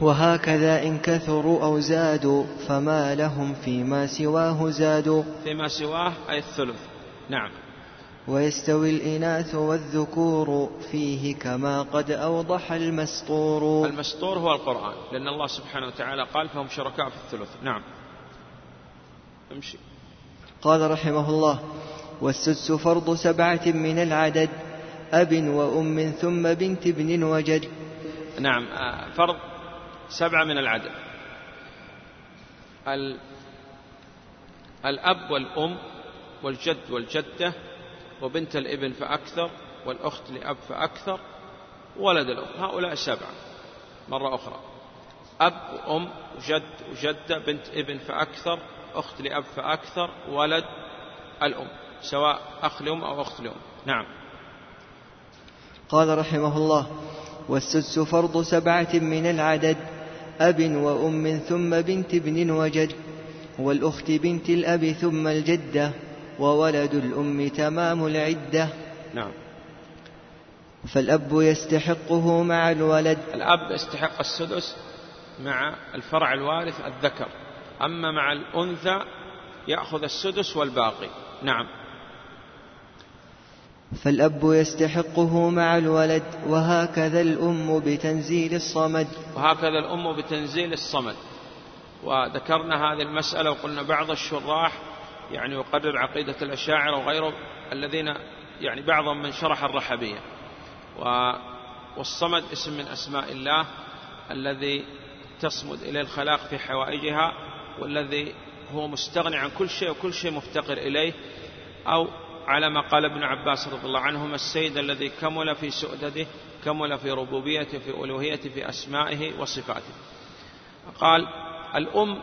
وهكذا إن كثروا أو زادوا فما لهم فيما سواه زادوا. فيما سواه أي الثلث. نعم. ويستوي الإناث والذكور فيه كما قد أوضح المسطور. المسطور هو القرآن لأن الله سبحانه وتعالى قال فهم شركاء في الثلث. نعم. امشي. قال رحمه الله والسدس فرض سبعة من العدد. أب وأم ثم بنت ابن وجد. نعم آه، فرض سبعة من العدد. الأب والأم والجد والجدة وبنت الابن فأكثر والأخت لأب فأكثر ولد الأم هؤلاء سبعة. مرة أخرى. أب وأم وجد وجدة بنت ابن فأكثر أخت لأب فأكثر ولد الأم سواء أخ لأم أو أخت لأم. نعم. قال رحمه الله والسدس فرض سبعة من العدد أب وأم ثم بنت ابن وجد والأخت بنت الأب ثم الجدة وولد الأم تمام العدة. نعم. فالأب يستحقه مع الولد. الأب يستحق السدس مع الفرع الوارث الذكر أما مع الأنثى يأخذ السدس والباقي. نعم. فالأب يستحقه مع الولد وهكذا الأم بتنزيل الصمد. وهكذا الأم بتنزيل الصمد. وذكرنا هذه المسألة وقلنا بعض الشراح يعني يقرر عقيدة الأشاعرة وغيره الذين يعني بعضهم من شرح الرحبية. والصمد اسم من أسماء الله الذي تصمد إليه الخلاق في حوائجها والذي هو مستغني عن كل شيء وكل شيء مفتقر إليه أو على ما قال ابن عباس رضي الله عنهما السيد الذي كمل في سؤدده كمل في ربوبيته في ألوهيته في أسمائه وصفاته. قال الأم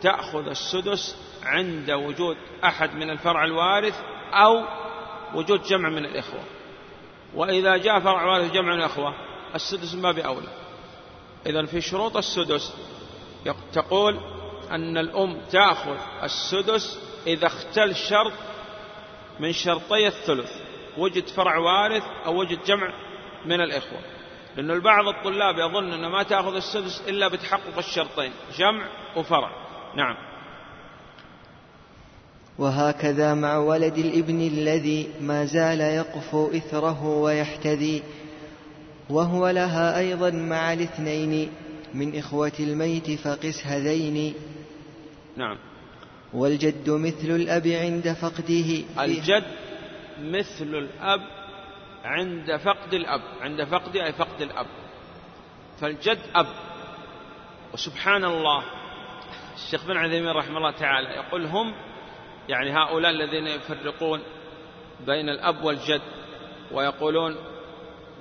تأخذ السدس عند وجود أحد من الفرع الوارث أو وجود جمع من الإخوة. وإذا جاء فرع وارث جمع من الإخوة السدس ما بأولى إذا في شروط السدس تقول أن الأم تأخذ السدس إذا اختل شرط من شرطي الثلث. وجد فرع وارث أو وجد جمع من الإخوة. لأن البعض الطلاب يظن أنه ما تأخذ السدس إلا بتحقق الشرطين جمع وفرع. نعم. وهكذا مع ولد الابن الذي ما زال يقفو إثره ويحتذي. وهو لها أيضا مع الاثنين من إخوة الميت فقس هذين. نعم. والجد مثل الأب عند فقده. الجد مثل الأب عند فقد الأب. عند فقد أي فقد الأب. فالجد أب. وسبحان الله. الشيخ بن عثيمين رحمه الله تعالى يقول هم يعني هؤلاء الذين يفرقون بين الأب والجد ويقولون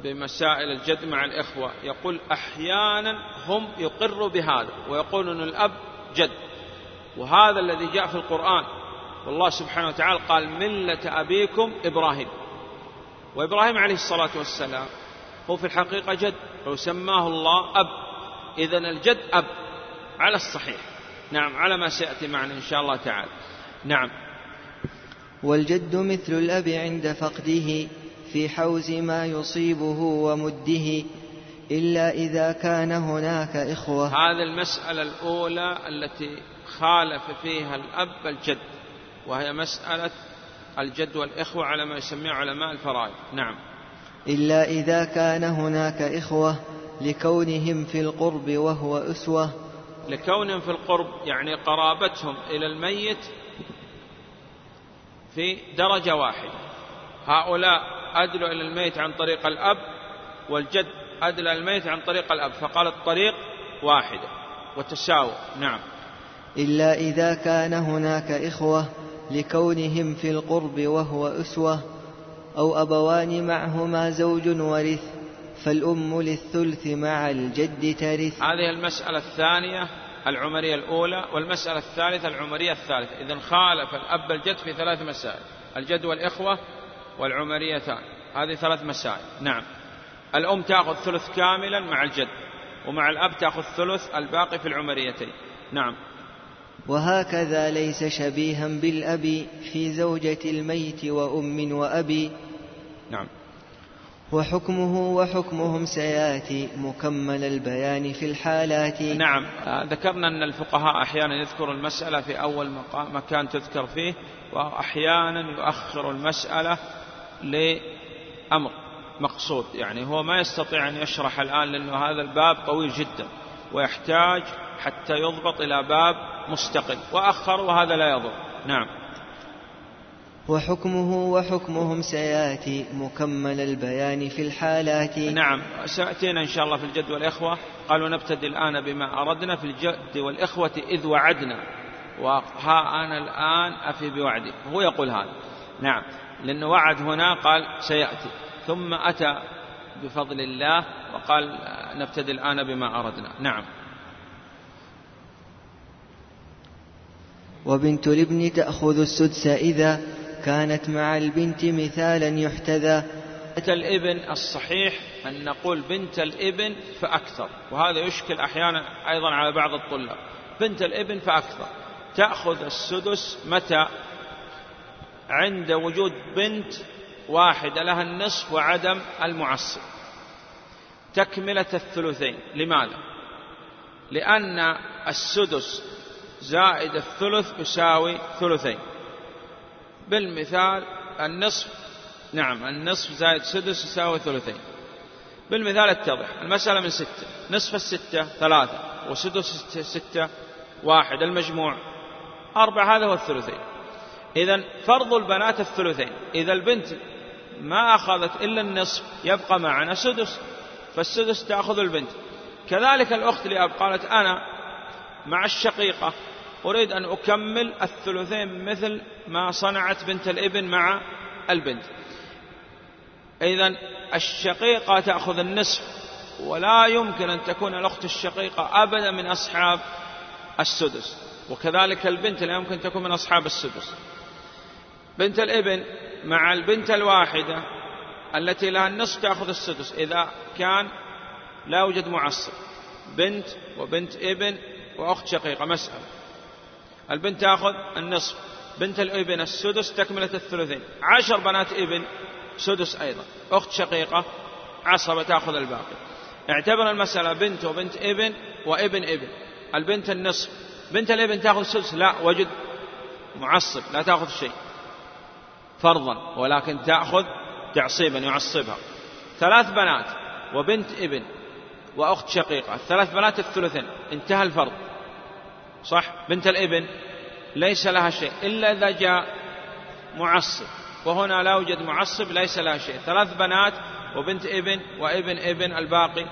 بمسائل الجد مع الإخوة. يقول أحيانا هم يقروا بهذا ويقولون الأب جد. وهذا الذي جاء في القرآن. والله سبحانه وتعالى قال ملة أبيكم إبراهيم. وإبراهيم عليه الصلاة والسلام هو في الحقيقة جد وسماه الله أب. إذا الجد أب على الصحيح. نعم على ما سيأتي معنا إن شاء الله تعالى. نعم. والجد مثل الأب عند فقده في حوز ما يصيبه ومده إلا إذا كان هناك إخوة. هذه المسألة الأولى التي خالف فيها الأب الجد وهي مسألة الجد والإخوة على ما يسميه علماء الفرائض. نعم. إلا إذا كان هناك إخوة لكونهم في القرب وهو أسوة. لكونهم في القرب يعني قرابتهم إلى الميت في درجة واحدة. هؤلاء أدلوا إلى الميت عن طريق الأب والجد أدلى الميت عن طريق الأب فقال الطريق واحدة وتساوى نعم. إلا إذا كان هناك إخوة لكونهم في القرب وهو أسوة أو أبوان معهما زوج ورث فالأم للثلث مع الجد ترث. هذه المسألة الثانية العمرية الأولى والمسألة الثالثة العمرية الثالثة. إذا خالف الأب الجد في ثلاث مسائل الجد والإخوة والعمريتان هذه ثلاث مسائل. نعم. الأم تأخذ ثلث كاملا مع الجد ومع الأب تأخذ ثلث الباقي في العمريتين. نعم. وهكذا ليس شبيها بالأب في زوجة الميت وأم وأبي نعم. وحكمه وحكمهم سياتي مكمل البيان في الحالات. نعم. ذكرنا أن الفقهاء أحيانا يذكر المسألة في أول مكان تذكر فيه وأحيانا يؤخر المسألة لأمر مقصود. يعني هو ما يستطيع أن يشرح الآن لأنه هذا الباب طويل جدا ويحتاج حتى يضبط إلى باب مستقل. وأخر وهذا لا يضر. نعم. وحكمه وحكمهم سيأتي مكمل البيان في الحالات. نعم. سيأتينا إن شاء الله في الجد والإخوة. قالوا نبتدي الآن بما أردنا في الجد والإخوة إذ وعدنا. وها أنا الآن أفي بوعدي. هو يقول هذا. نعم. لأنه وعد هنا قال سيأتي. ثم أتى بفضل الله وقال نبتدي الآن بما أردنا. نعم. وبنت الابن تأخذ السدس إذا كانت مع البنت مثالا يحتذى. بنت الابن الصحيح أن نقول بنت الابن فأكثر وهذا يشكل أحيانا أيضا على بعض الطلاب. بنت الابن فأكثر. تأخذ السدس متى؟ عند وجود بنت واحدة لها النصف وعدم المعصب. تكملة الثلثين. لماذا؟ لأن السدس زائد الثلث يساوي ثلثين. بالمثال النصف نعم النصف زائد سدس يساوي ثلثين. بالمثال اتضح المسألة من ستة. نصف الستة ثلاثة وسدس ستة واحد المجموع. أربعة هذا هو الثلثين. إذا فرض البنات الثلثين. إذا البنت ما أخذت إلا النصف يبقى معنا سدس فالسدس تأخذ البنت. كذلك الأخت لأب قالت أنا مع الشقيقة. أريد أن أكمل الثلثين مثل ما صنعت بنت الإبن مع البنت. إذا الشقيقة تأخذ النصف ولا يمكن أن تكون الأخت الشقيقة أبدا من أصحاب السدس. وكذلك البنت لا يمكن تكون من أصحاب السدس. بنت الإبن مع البنت الواحدة التي لها النصف تأخذ السدس إذا كان لا يوجد معصب. بنت وبنت إبن وأخت شقيقة مسألة. البنت تأخذ؟ النصف. بنت الابن السدس تكملة الثلثين. عشر بنات إبن سدس أيضا. أخت شقيقة عصبة تأخذ الباقي. اعتبر المسألة بنت وبنت إبن وإبن إبن. البنت النصف؟ بنت الإبن تأخذ السدس لا وجد معصب لا تأخذ شيء. فرضا ولكن تأخذ تعصيبا يعصبها. ثلاث بنات وبنت إبن وأخت شقيقة. ثلاث بنات الثلثين. انتهى الفرض. صح؟ بنت الإبن. ليس لها شيء. إلا إذا جاء معصب. وهنا لا يوجد معصب ليس لها شيء. ثلاث بنات وبنت إبن وإبن إبن الباقي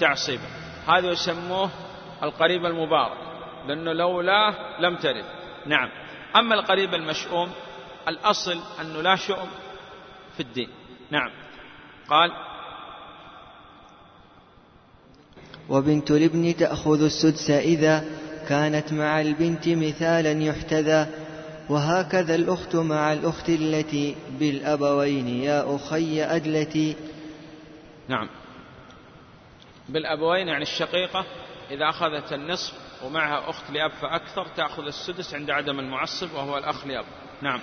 تعصيبا هذا يسموه القريب المبارك لأنه لولاه لم ترد. نعم. أما القريب المشؤوم الأصل أنه لا شؤم في الدين. نعم. قال وبنت الابن تأخذ السدس إذا كانت مع البنت مثالا يحتذى وهكذا الأخت مع الأخت التي بالأبوين يا أخي أدلتي. نعم. بالأبوين يعني الشقيقة إذا أخذت النصف ومعها أخت لأب فأكثر تأخذ السدس عند عدم المعصب وهو الأخ لأب. نعم.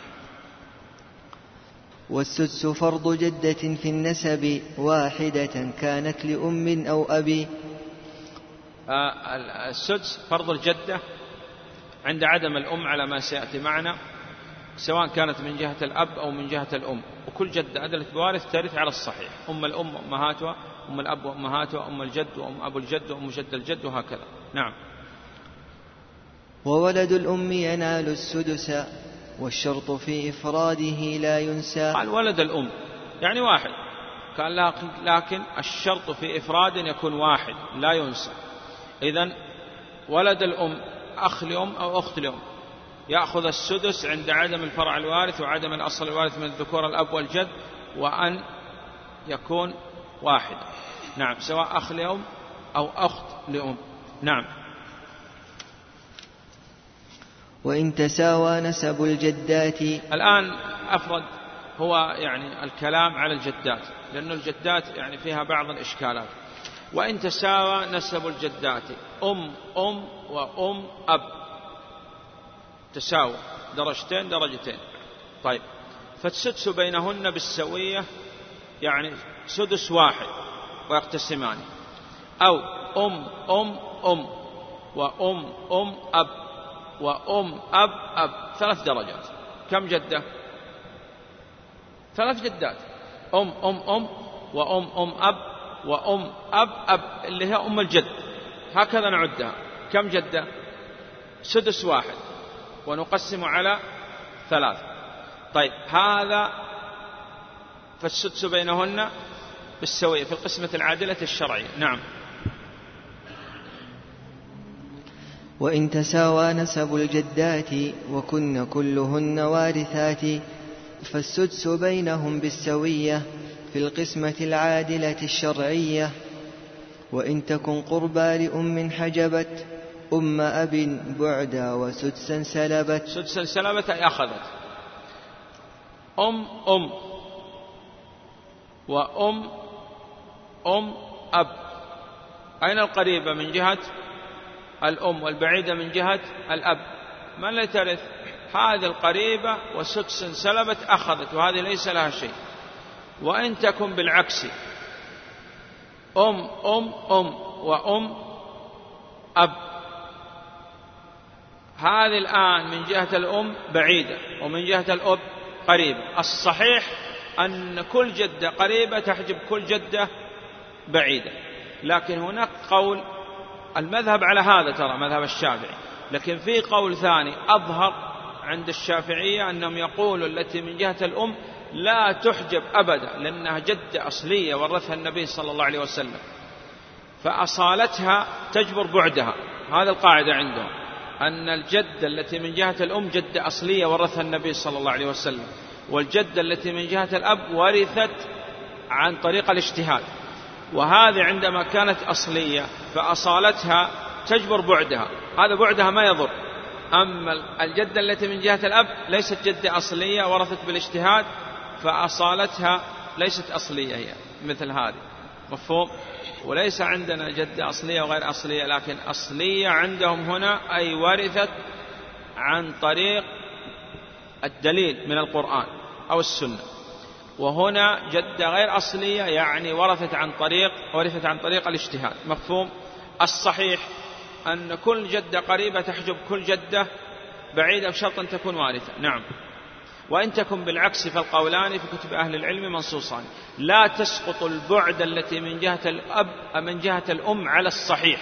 والسدس فرض جدة في النسب واحدة كانت لأم أو أبي. السدس فرض الجدة عند عدم الأم على ما سيأتي معنا سواء كانت من جهة الأب أو من جهة الأم. وكل جدة أدلت بوارث ترث على الصحيح. أم الأم أمهاتها أم الأب وأمهاتها أم الجد وأم أبو الجد وأم جد الجد وهكذا. نعم. وولد الأم ينال السدس والشرط في إفراده لا ينسى. قال ولد الأم. يعني واحد. قال لكن, لكن الشرط في إفراد يكون واحد لا ينسى. إذا ولد الأم أخ لأم أو أخت لأم. يأخذ السدس عند عدم الفرع الوارث وعدم الأصل الوارث من الذكور الأب والجد وأن يكون واحد. نعم سواء أخ لأم أو أخت لأم. نعم. وإن تساوى نسب الجدات. الآن أفرد هو يعني الكلام على الجدات لأن الجدات يعني فيها بعض الإشكالات. وإن تساوى نسب الجدات. أم أم وأم أب. تساوى. درجتين درجتين. طيب. فالسدس بينهن بالسوية يعني سدس واحد ويقتسمان. أو أم أم أم وأم أم أب وأم أب أب. ثلاث درجات. كم جدة؟ ثلاث جدات. أم أم أم وأم أم أب. وأم أب أب اللي هي أم الجد. هكذا نعدها. كم جدة؟ سدس واحد. ونقسم على ثلاث. طيب هذا فالسدس بينهن بالسوية في القسمة العادلة الشرعية. نعم. وإن تساوى نسب الجدات وكن كلهن وارثات فالسدس بينهم بالسوية في القسمة العادلة الشرعية. وإن تكن قربى لأم حجبت أم أب بعدا وسدسا سلبت. سدسا سلبت أي أخذت. أم أم. وأم أم أب. أين القريبة؟ من جهة الأم والبعيدة من جهة الأب. من لا ترث هذه القريبة وسدس سلبت أخذت وهذه ليس لها شيء. وإن تكن بالعكس. أم أم أم وأم أب. هذه الآن من جهة الأم بعيدة ومن جهة الأب قريبة. الصحيح أن كل جدة قريبة تحجب كل جدة بعيدة. لكن هناك قول المذهب على هذا ترى مذهب الشافعي. لكن في قول ثاني أظهر عند الشافعية أنهم يقولوا التي من جهة الأم لا تحجب أبدا لأنها جدة أصلية ورثها النبي صلى الله عليه وسلم. فأصالتها تجبر بعدها. هذا القاعدة عندهم. أن الجدة التي من جهة الأم جدة أصلية ورثها النبي صلى الله عليه وسلم. والجدة التي من جهة الأب ورثت عن طريق الاجتهاد. وهذه عندما كانت أصلية فأصالتها تجبر بعدها. هذا بعدها ما يضر. أما الجدة التي من جهة الأب ليست جدة أصلية ورثت بالاجتهاد فأصالتها ليست أصلية هي مثل هذه. مفهوم؟ وليس عندنا جدة أصلية وغير أصلية لكن أصلية عندهم هنا أي ورثت عن طريق الدليل من القرآن أو السنة. وهنا جدة غير أصلية يعني ورثت عن طريق ورثت عن طريق الاجتهاد. مفهوم؟ الصحيح أن كل جدة قريبة تحجب كل جدة بعيدة بشرط أن تكون وارثة. نعم. وإن تكن بالعكس فالقولان في كتب أهل العلم منصوصان. لا تسقط البعد التي من جهة الأب من جهة الأم على الصحيح.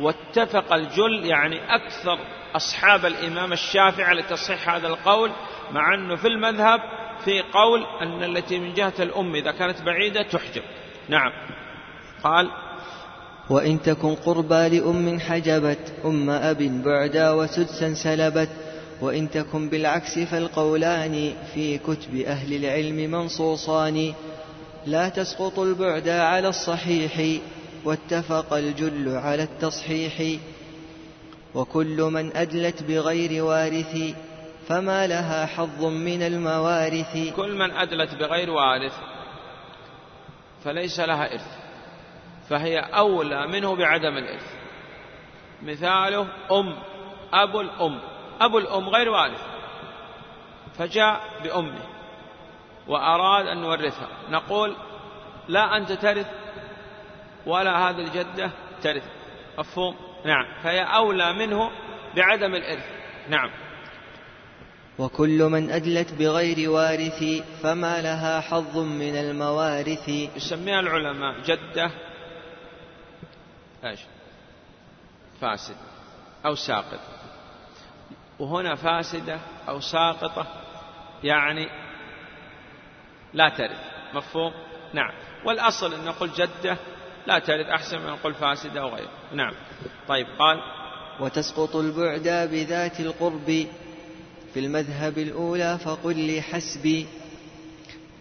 واتفق الجل يعني أكثر أصحاب الإمام الشافعي على تصحيح هذا القول مع أنه في المذهب في قول أن التي من جهة الأم إذا كانت بعيدة تحجب. نعم. قال وإن تكن قربى لأم حجبت أم أب بعدا وسدسا سلبت. وإن تكن بالعكس فالقولان في كتب أهل العلم منصوصان. لا تسقط البعد على الصحيح واتفق الجل على التصحيح. وكل من أدلت بغير وارث فما لها حظ من الموارث. كل من أدلت بغير وارث فليس لها إرث. فهي أولى منه بعدم الإرث. مثاله أم أبو الأم. أبو الأم غير وارث فجاء بأمه وأراد أن نورثها. نقول لا أنت ترث ولا هذه الجدة ترث. مفهوم؟ نعم. فهي أولى منه بعدم الإرث. نعم. وكل من أدلت بغير وارث فما لها حظ من الموارث. يسميها العلماء جدة إيش؟ فاسد أو ساقط. وهنا فاسدة أو ساقطة يعني لا ترث مفهوم؟ نعم. والأصل أن نقول جدة لا ترد أحسن من نقول فاسدة أو غيره نعم. طيب قال وتسقط البعد بذات القرب في المذهب الأولى فقل لي حسبي.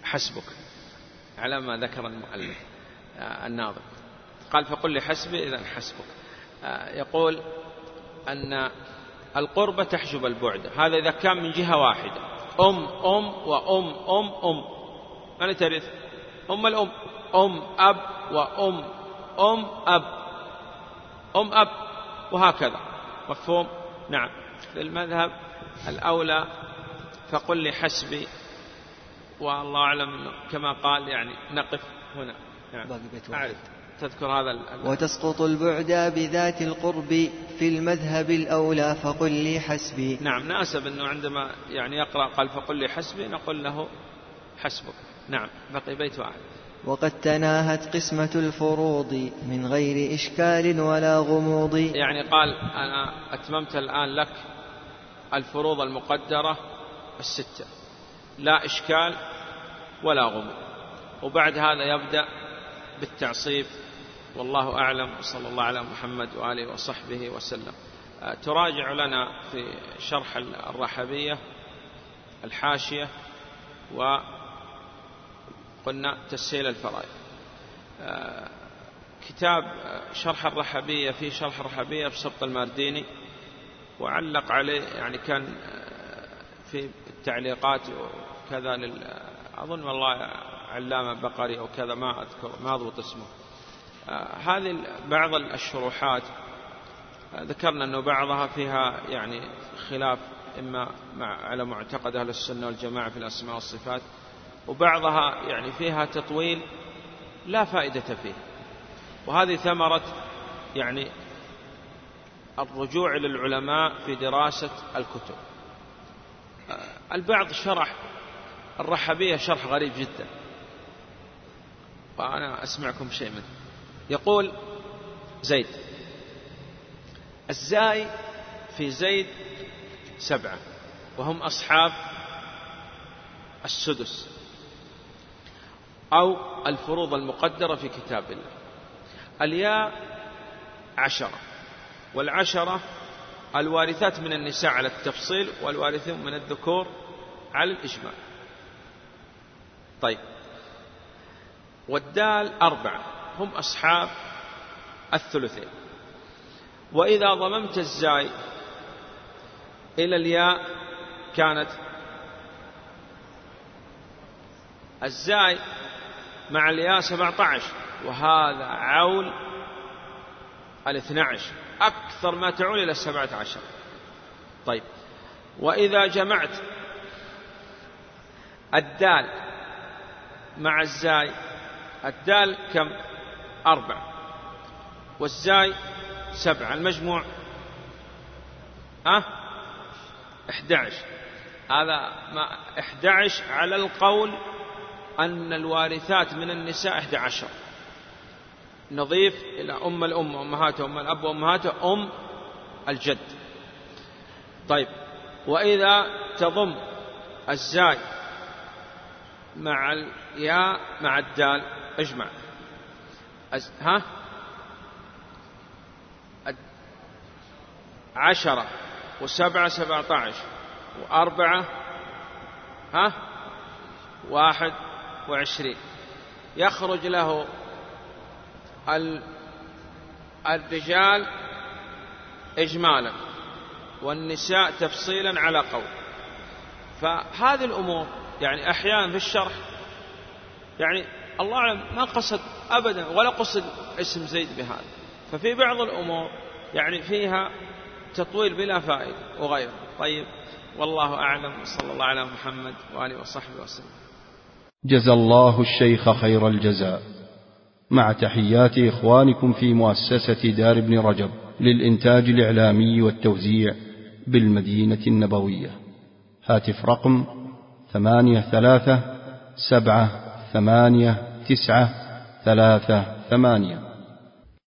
حسبك. على ما ذكر المؤلف آه، الناظم. قال فقل لي حسبي إذا حسبك. آه، يقول أن القربة تحجب البعد. هذا إذا كان من جهة واحدة. أم أم وأم أم أم من ترث؟ أم الأم. أم أب وأم أم. أب. أم أب. وهكذا. مفهوم؟ نعم. في المذهب الأولى فقل لي حسبي والله أعلم كما قال يعني نقف هنا. نعم. باقي بيت أعرف تذكر هذا وتسقط البعد بذات القرب في المذهب الأولى فقل لي حسبي. نعم ناسب أنه عندما يعني يقرأ قال فقل لي حسبي نقول له حسبك. نعم بقي بيت واحد. وقد تناهت قسمة الفروض من غير إشكال ولا غموض. يعني قال أنا أتممت الآن لك الفروض المقدرة الستة. لا إشكال ولا غموض. وبعد هذا يبدأ بالتعصيب والله أعلم صلى الله على محمد وآله وصحبه وسلم. آه، تراجع لنا في شرح الرحبية الحاشية وقلنا تسهيل الفرائض. آه، كتاب آه، شرح الرحبية في شرح الرحبية بسبط المارديني وعلق عليه يعني كان في التعليقات وكذا أظن والله علامة بقري أو كذا ما أذكر ما أضبط اسمه. هذه بعض الشروحات آه، ذكرنا أنه بعضها فيها يعني خلاف إما مع على معتقد أهل السنة والجماعة في الأسماء والصفات وبعضها يعني فيها تطويل لا فائدة فيه. وهذه ثمرة يعني الرجوع للعلماء في دراسة الكتب. آه، البعض شرح الرحبية شرح غريب جدا. وأنا أسمعكم شيء منه. يقول زيد. الزاي في زيد سبعة وهم أصحاب السدس أو الفروض المقدرة في كتاب الله. الياء عشرة والعشرة الوارثات من النساء على التفصيل والوارثون من الذكور على الإجمال طيب والدال أربعة هم أصحاب الثلثين. وإذا ضممت الزاي إلى الياء كانت الزاي مع الياء سبعة عشر وهذا عول الاثنى عشر أكثر ما تعول إلى السبعة عشر طيب وإذا جمعت الدال مع الزاي الدال كم؟ أربع والزاي سبعة المجموع أه أحد عشر هذا ما أحد عشر على القول أن الوارثات من النساء أحد عشر نضيف إلى أم الأم أمهاته أم الأب وأمهاته أم الجد. طيب وإذا تضم الزاي مع الياء مع الدال اجمع. ها؟ عشرة وسبعة سبعة عشر وأربعة ها؟ واحد وعشرين. يخرج له الرجال إجمالا والنساء تفصيلا على قول. فهذه الأمور يعني أحيانا في الشرح يعني الله أعلم ما قصد أبدا ولا قصد اسم زيد بهذا. ففي بعض الأمور يعني فيها تطويل بلا فائدة وغيره. طيب والله أعلم. صلى الله على محمد وآله وصحبه وسلم. جزى الله الشيخ خير الجزاء. مع تحيات إخوانكم في مؤسسة دار ابن رجب للإنتاج الإعلامي والتوزيع بالمدينة النبوية. هاتف رقم ثمانية ثلاثة سبعة ثمانية تسعة ثلاثة ثمانية.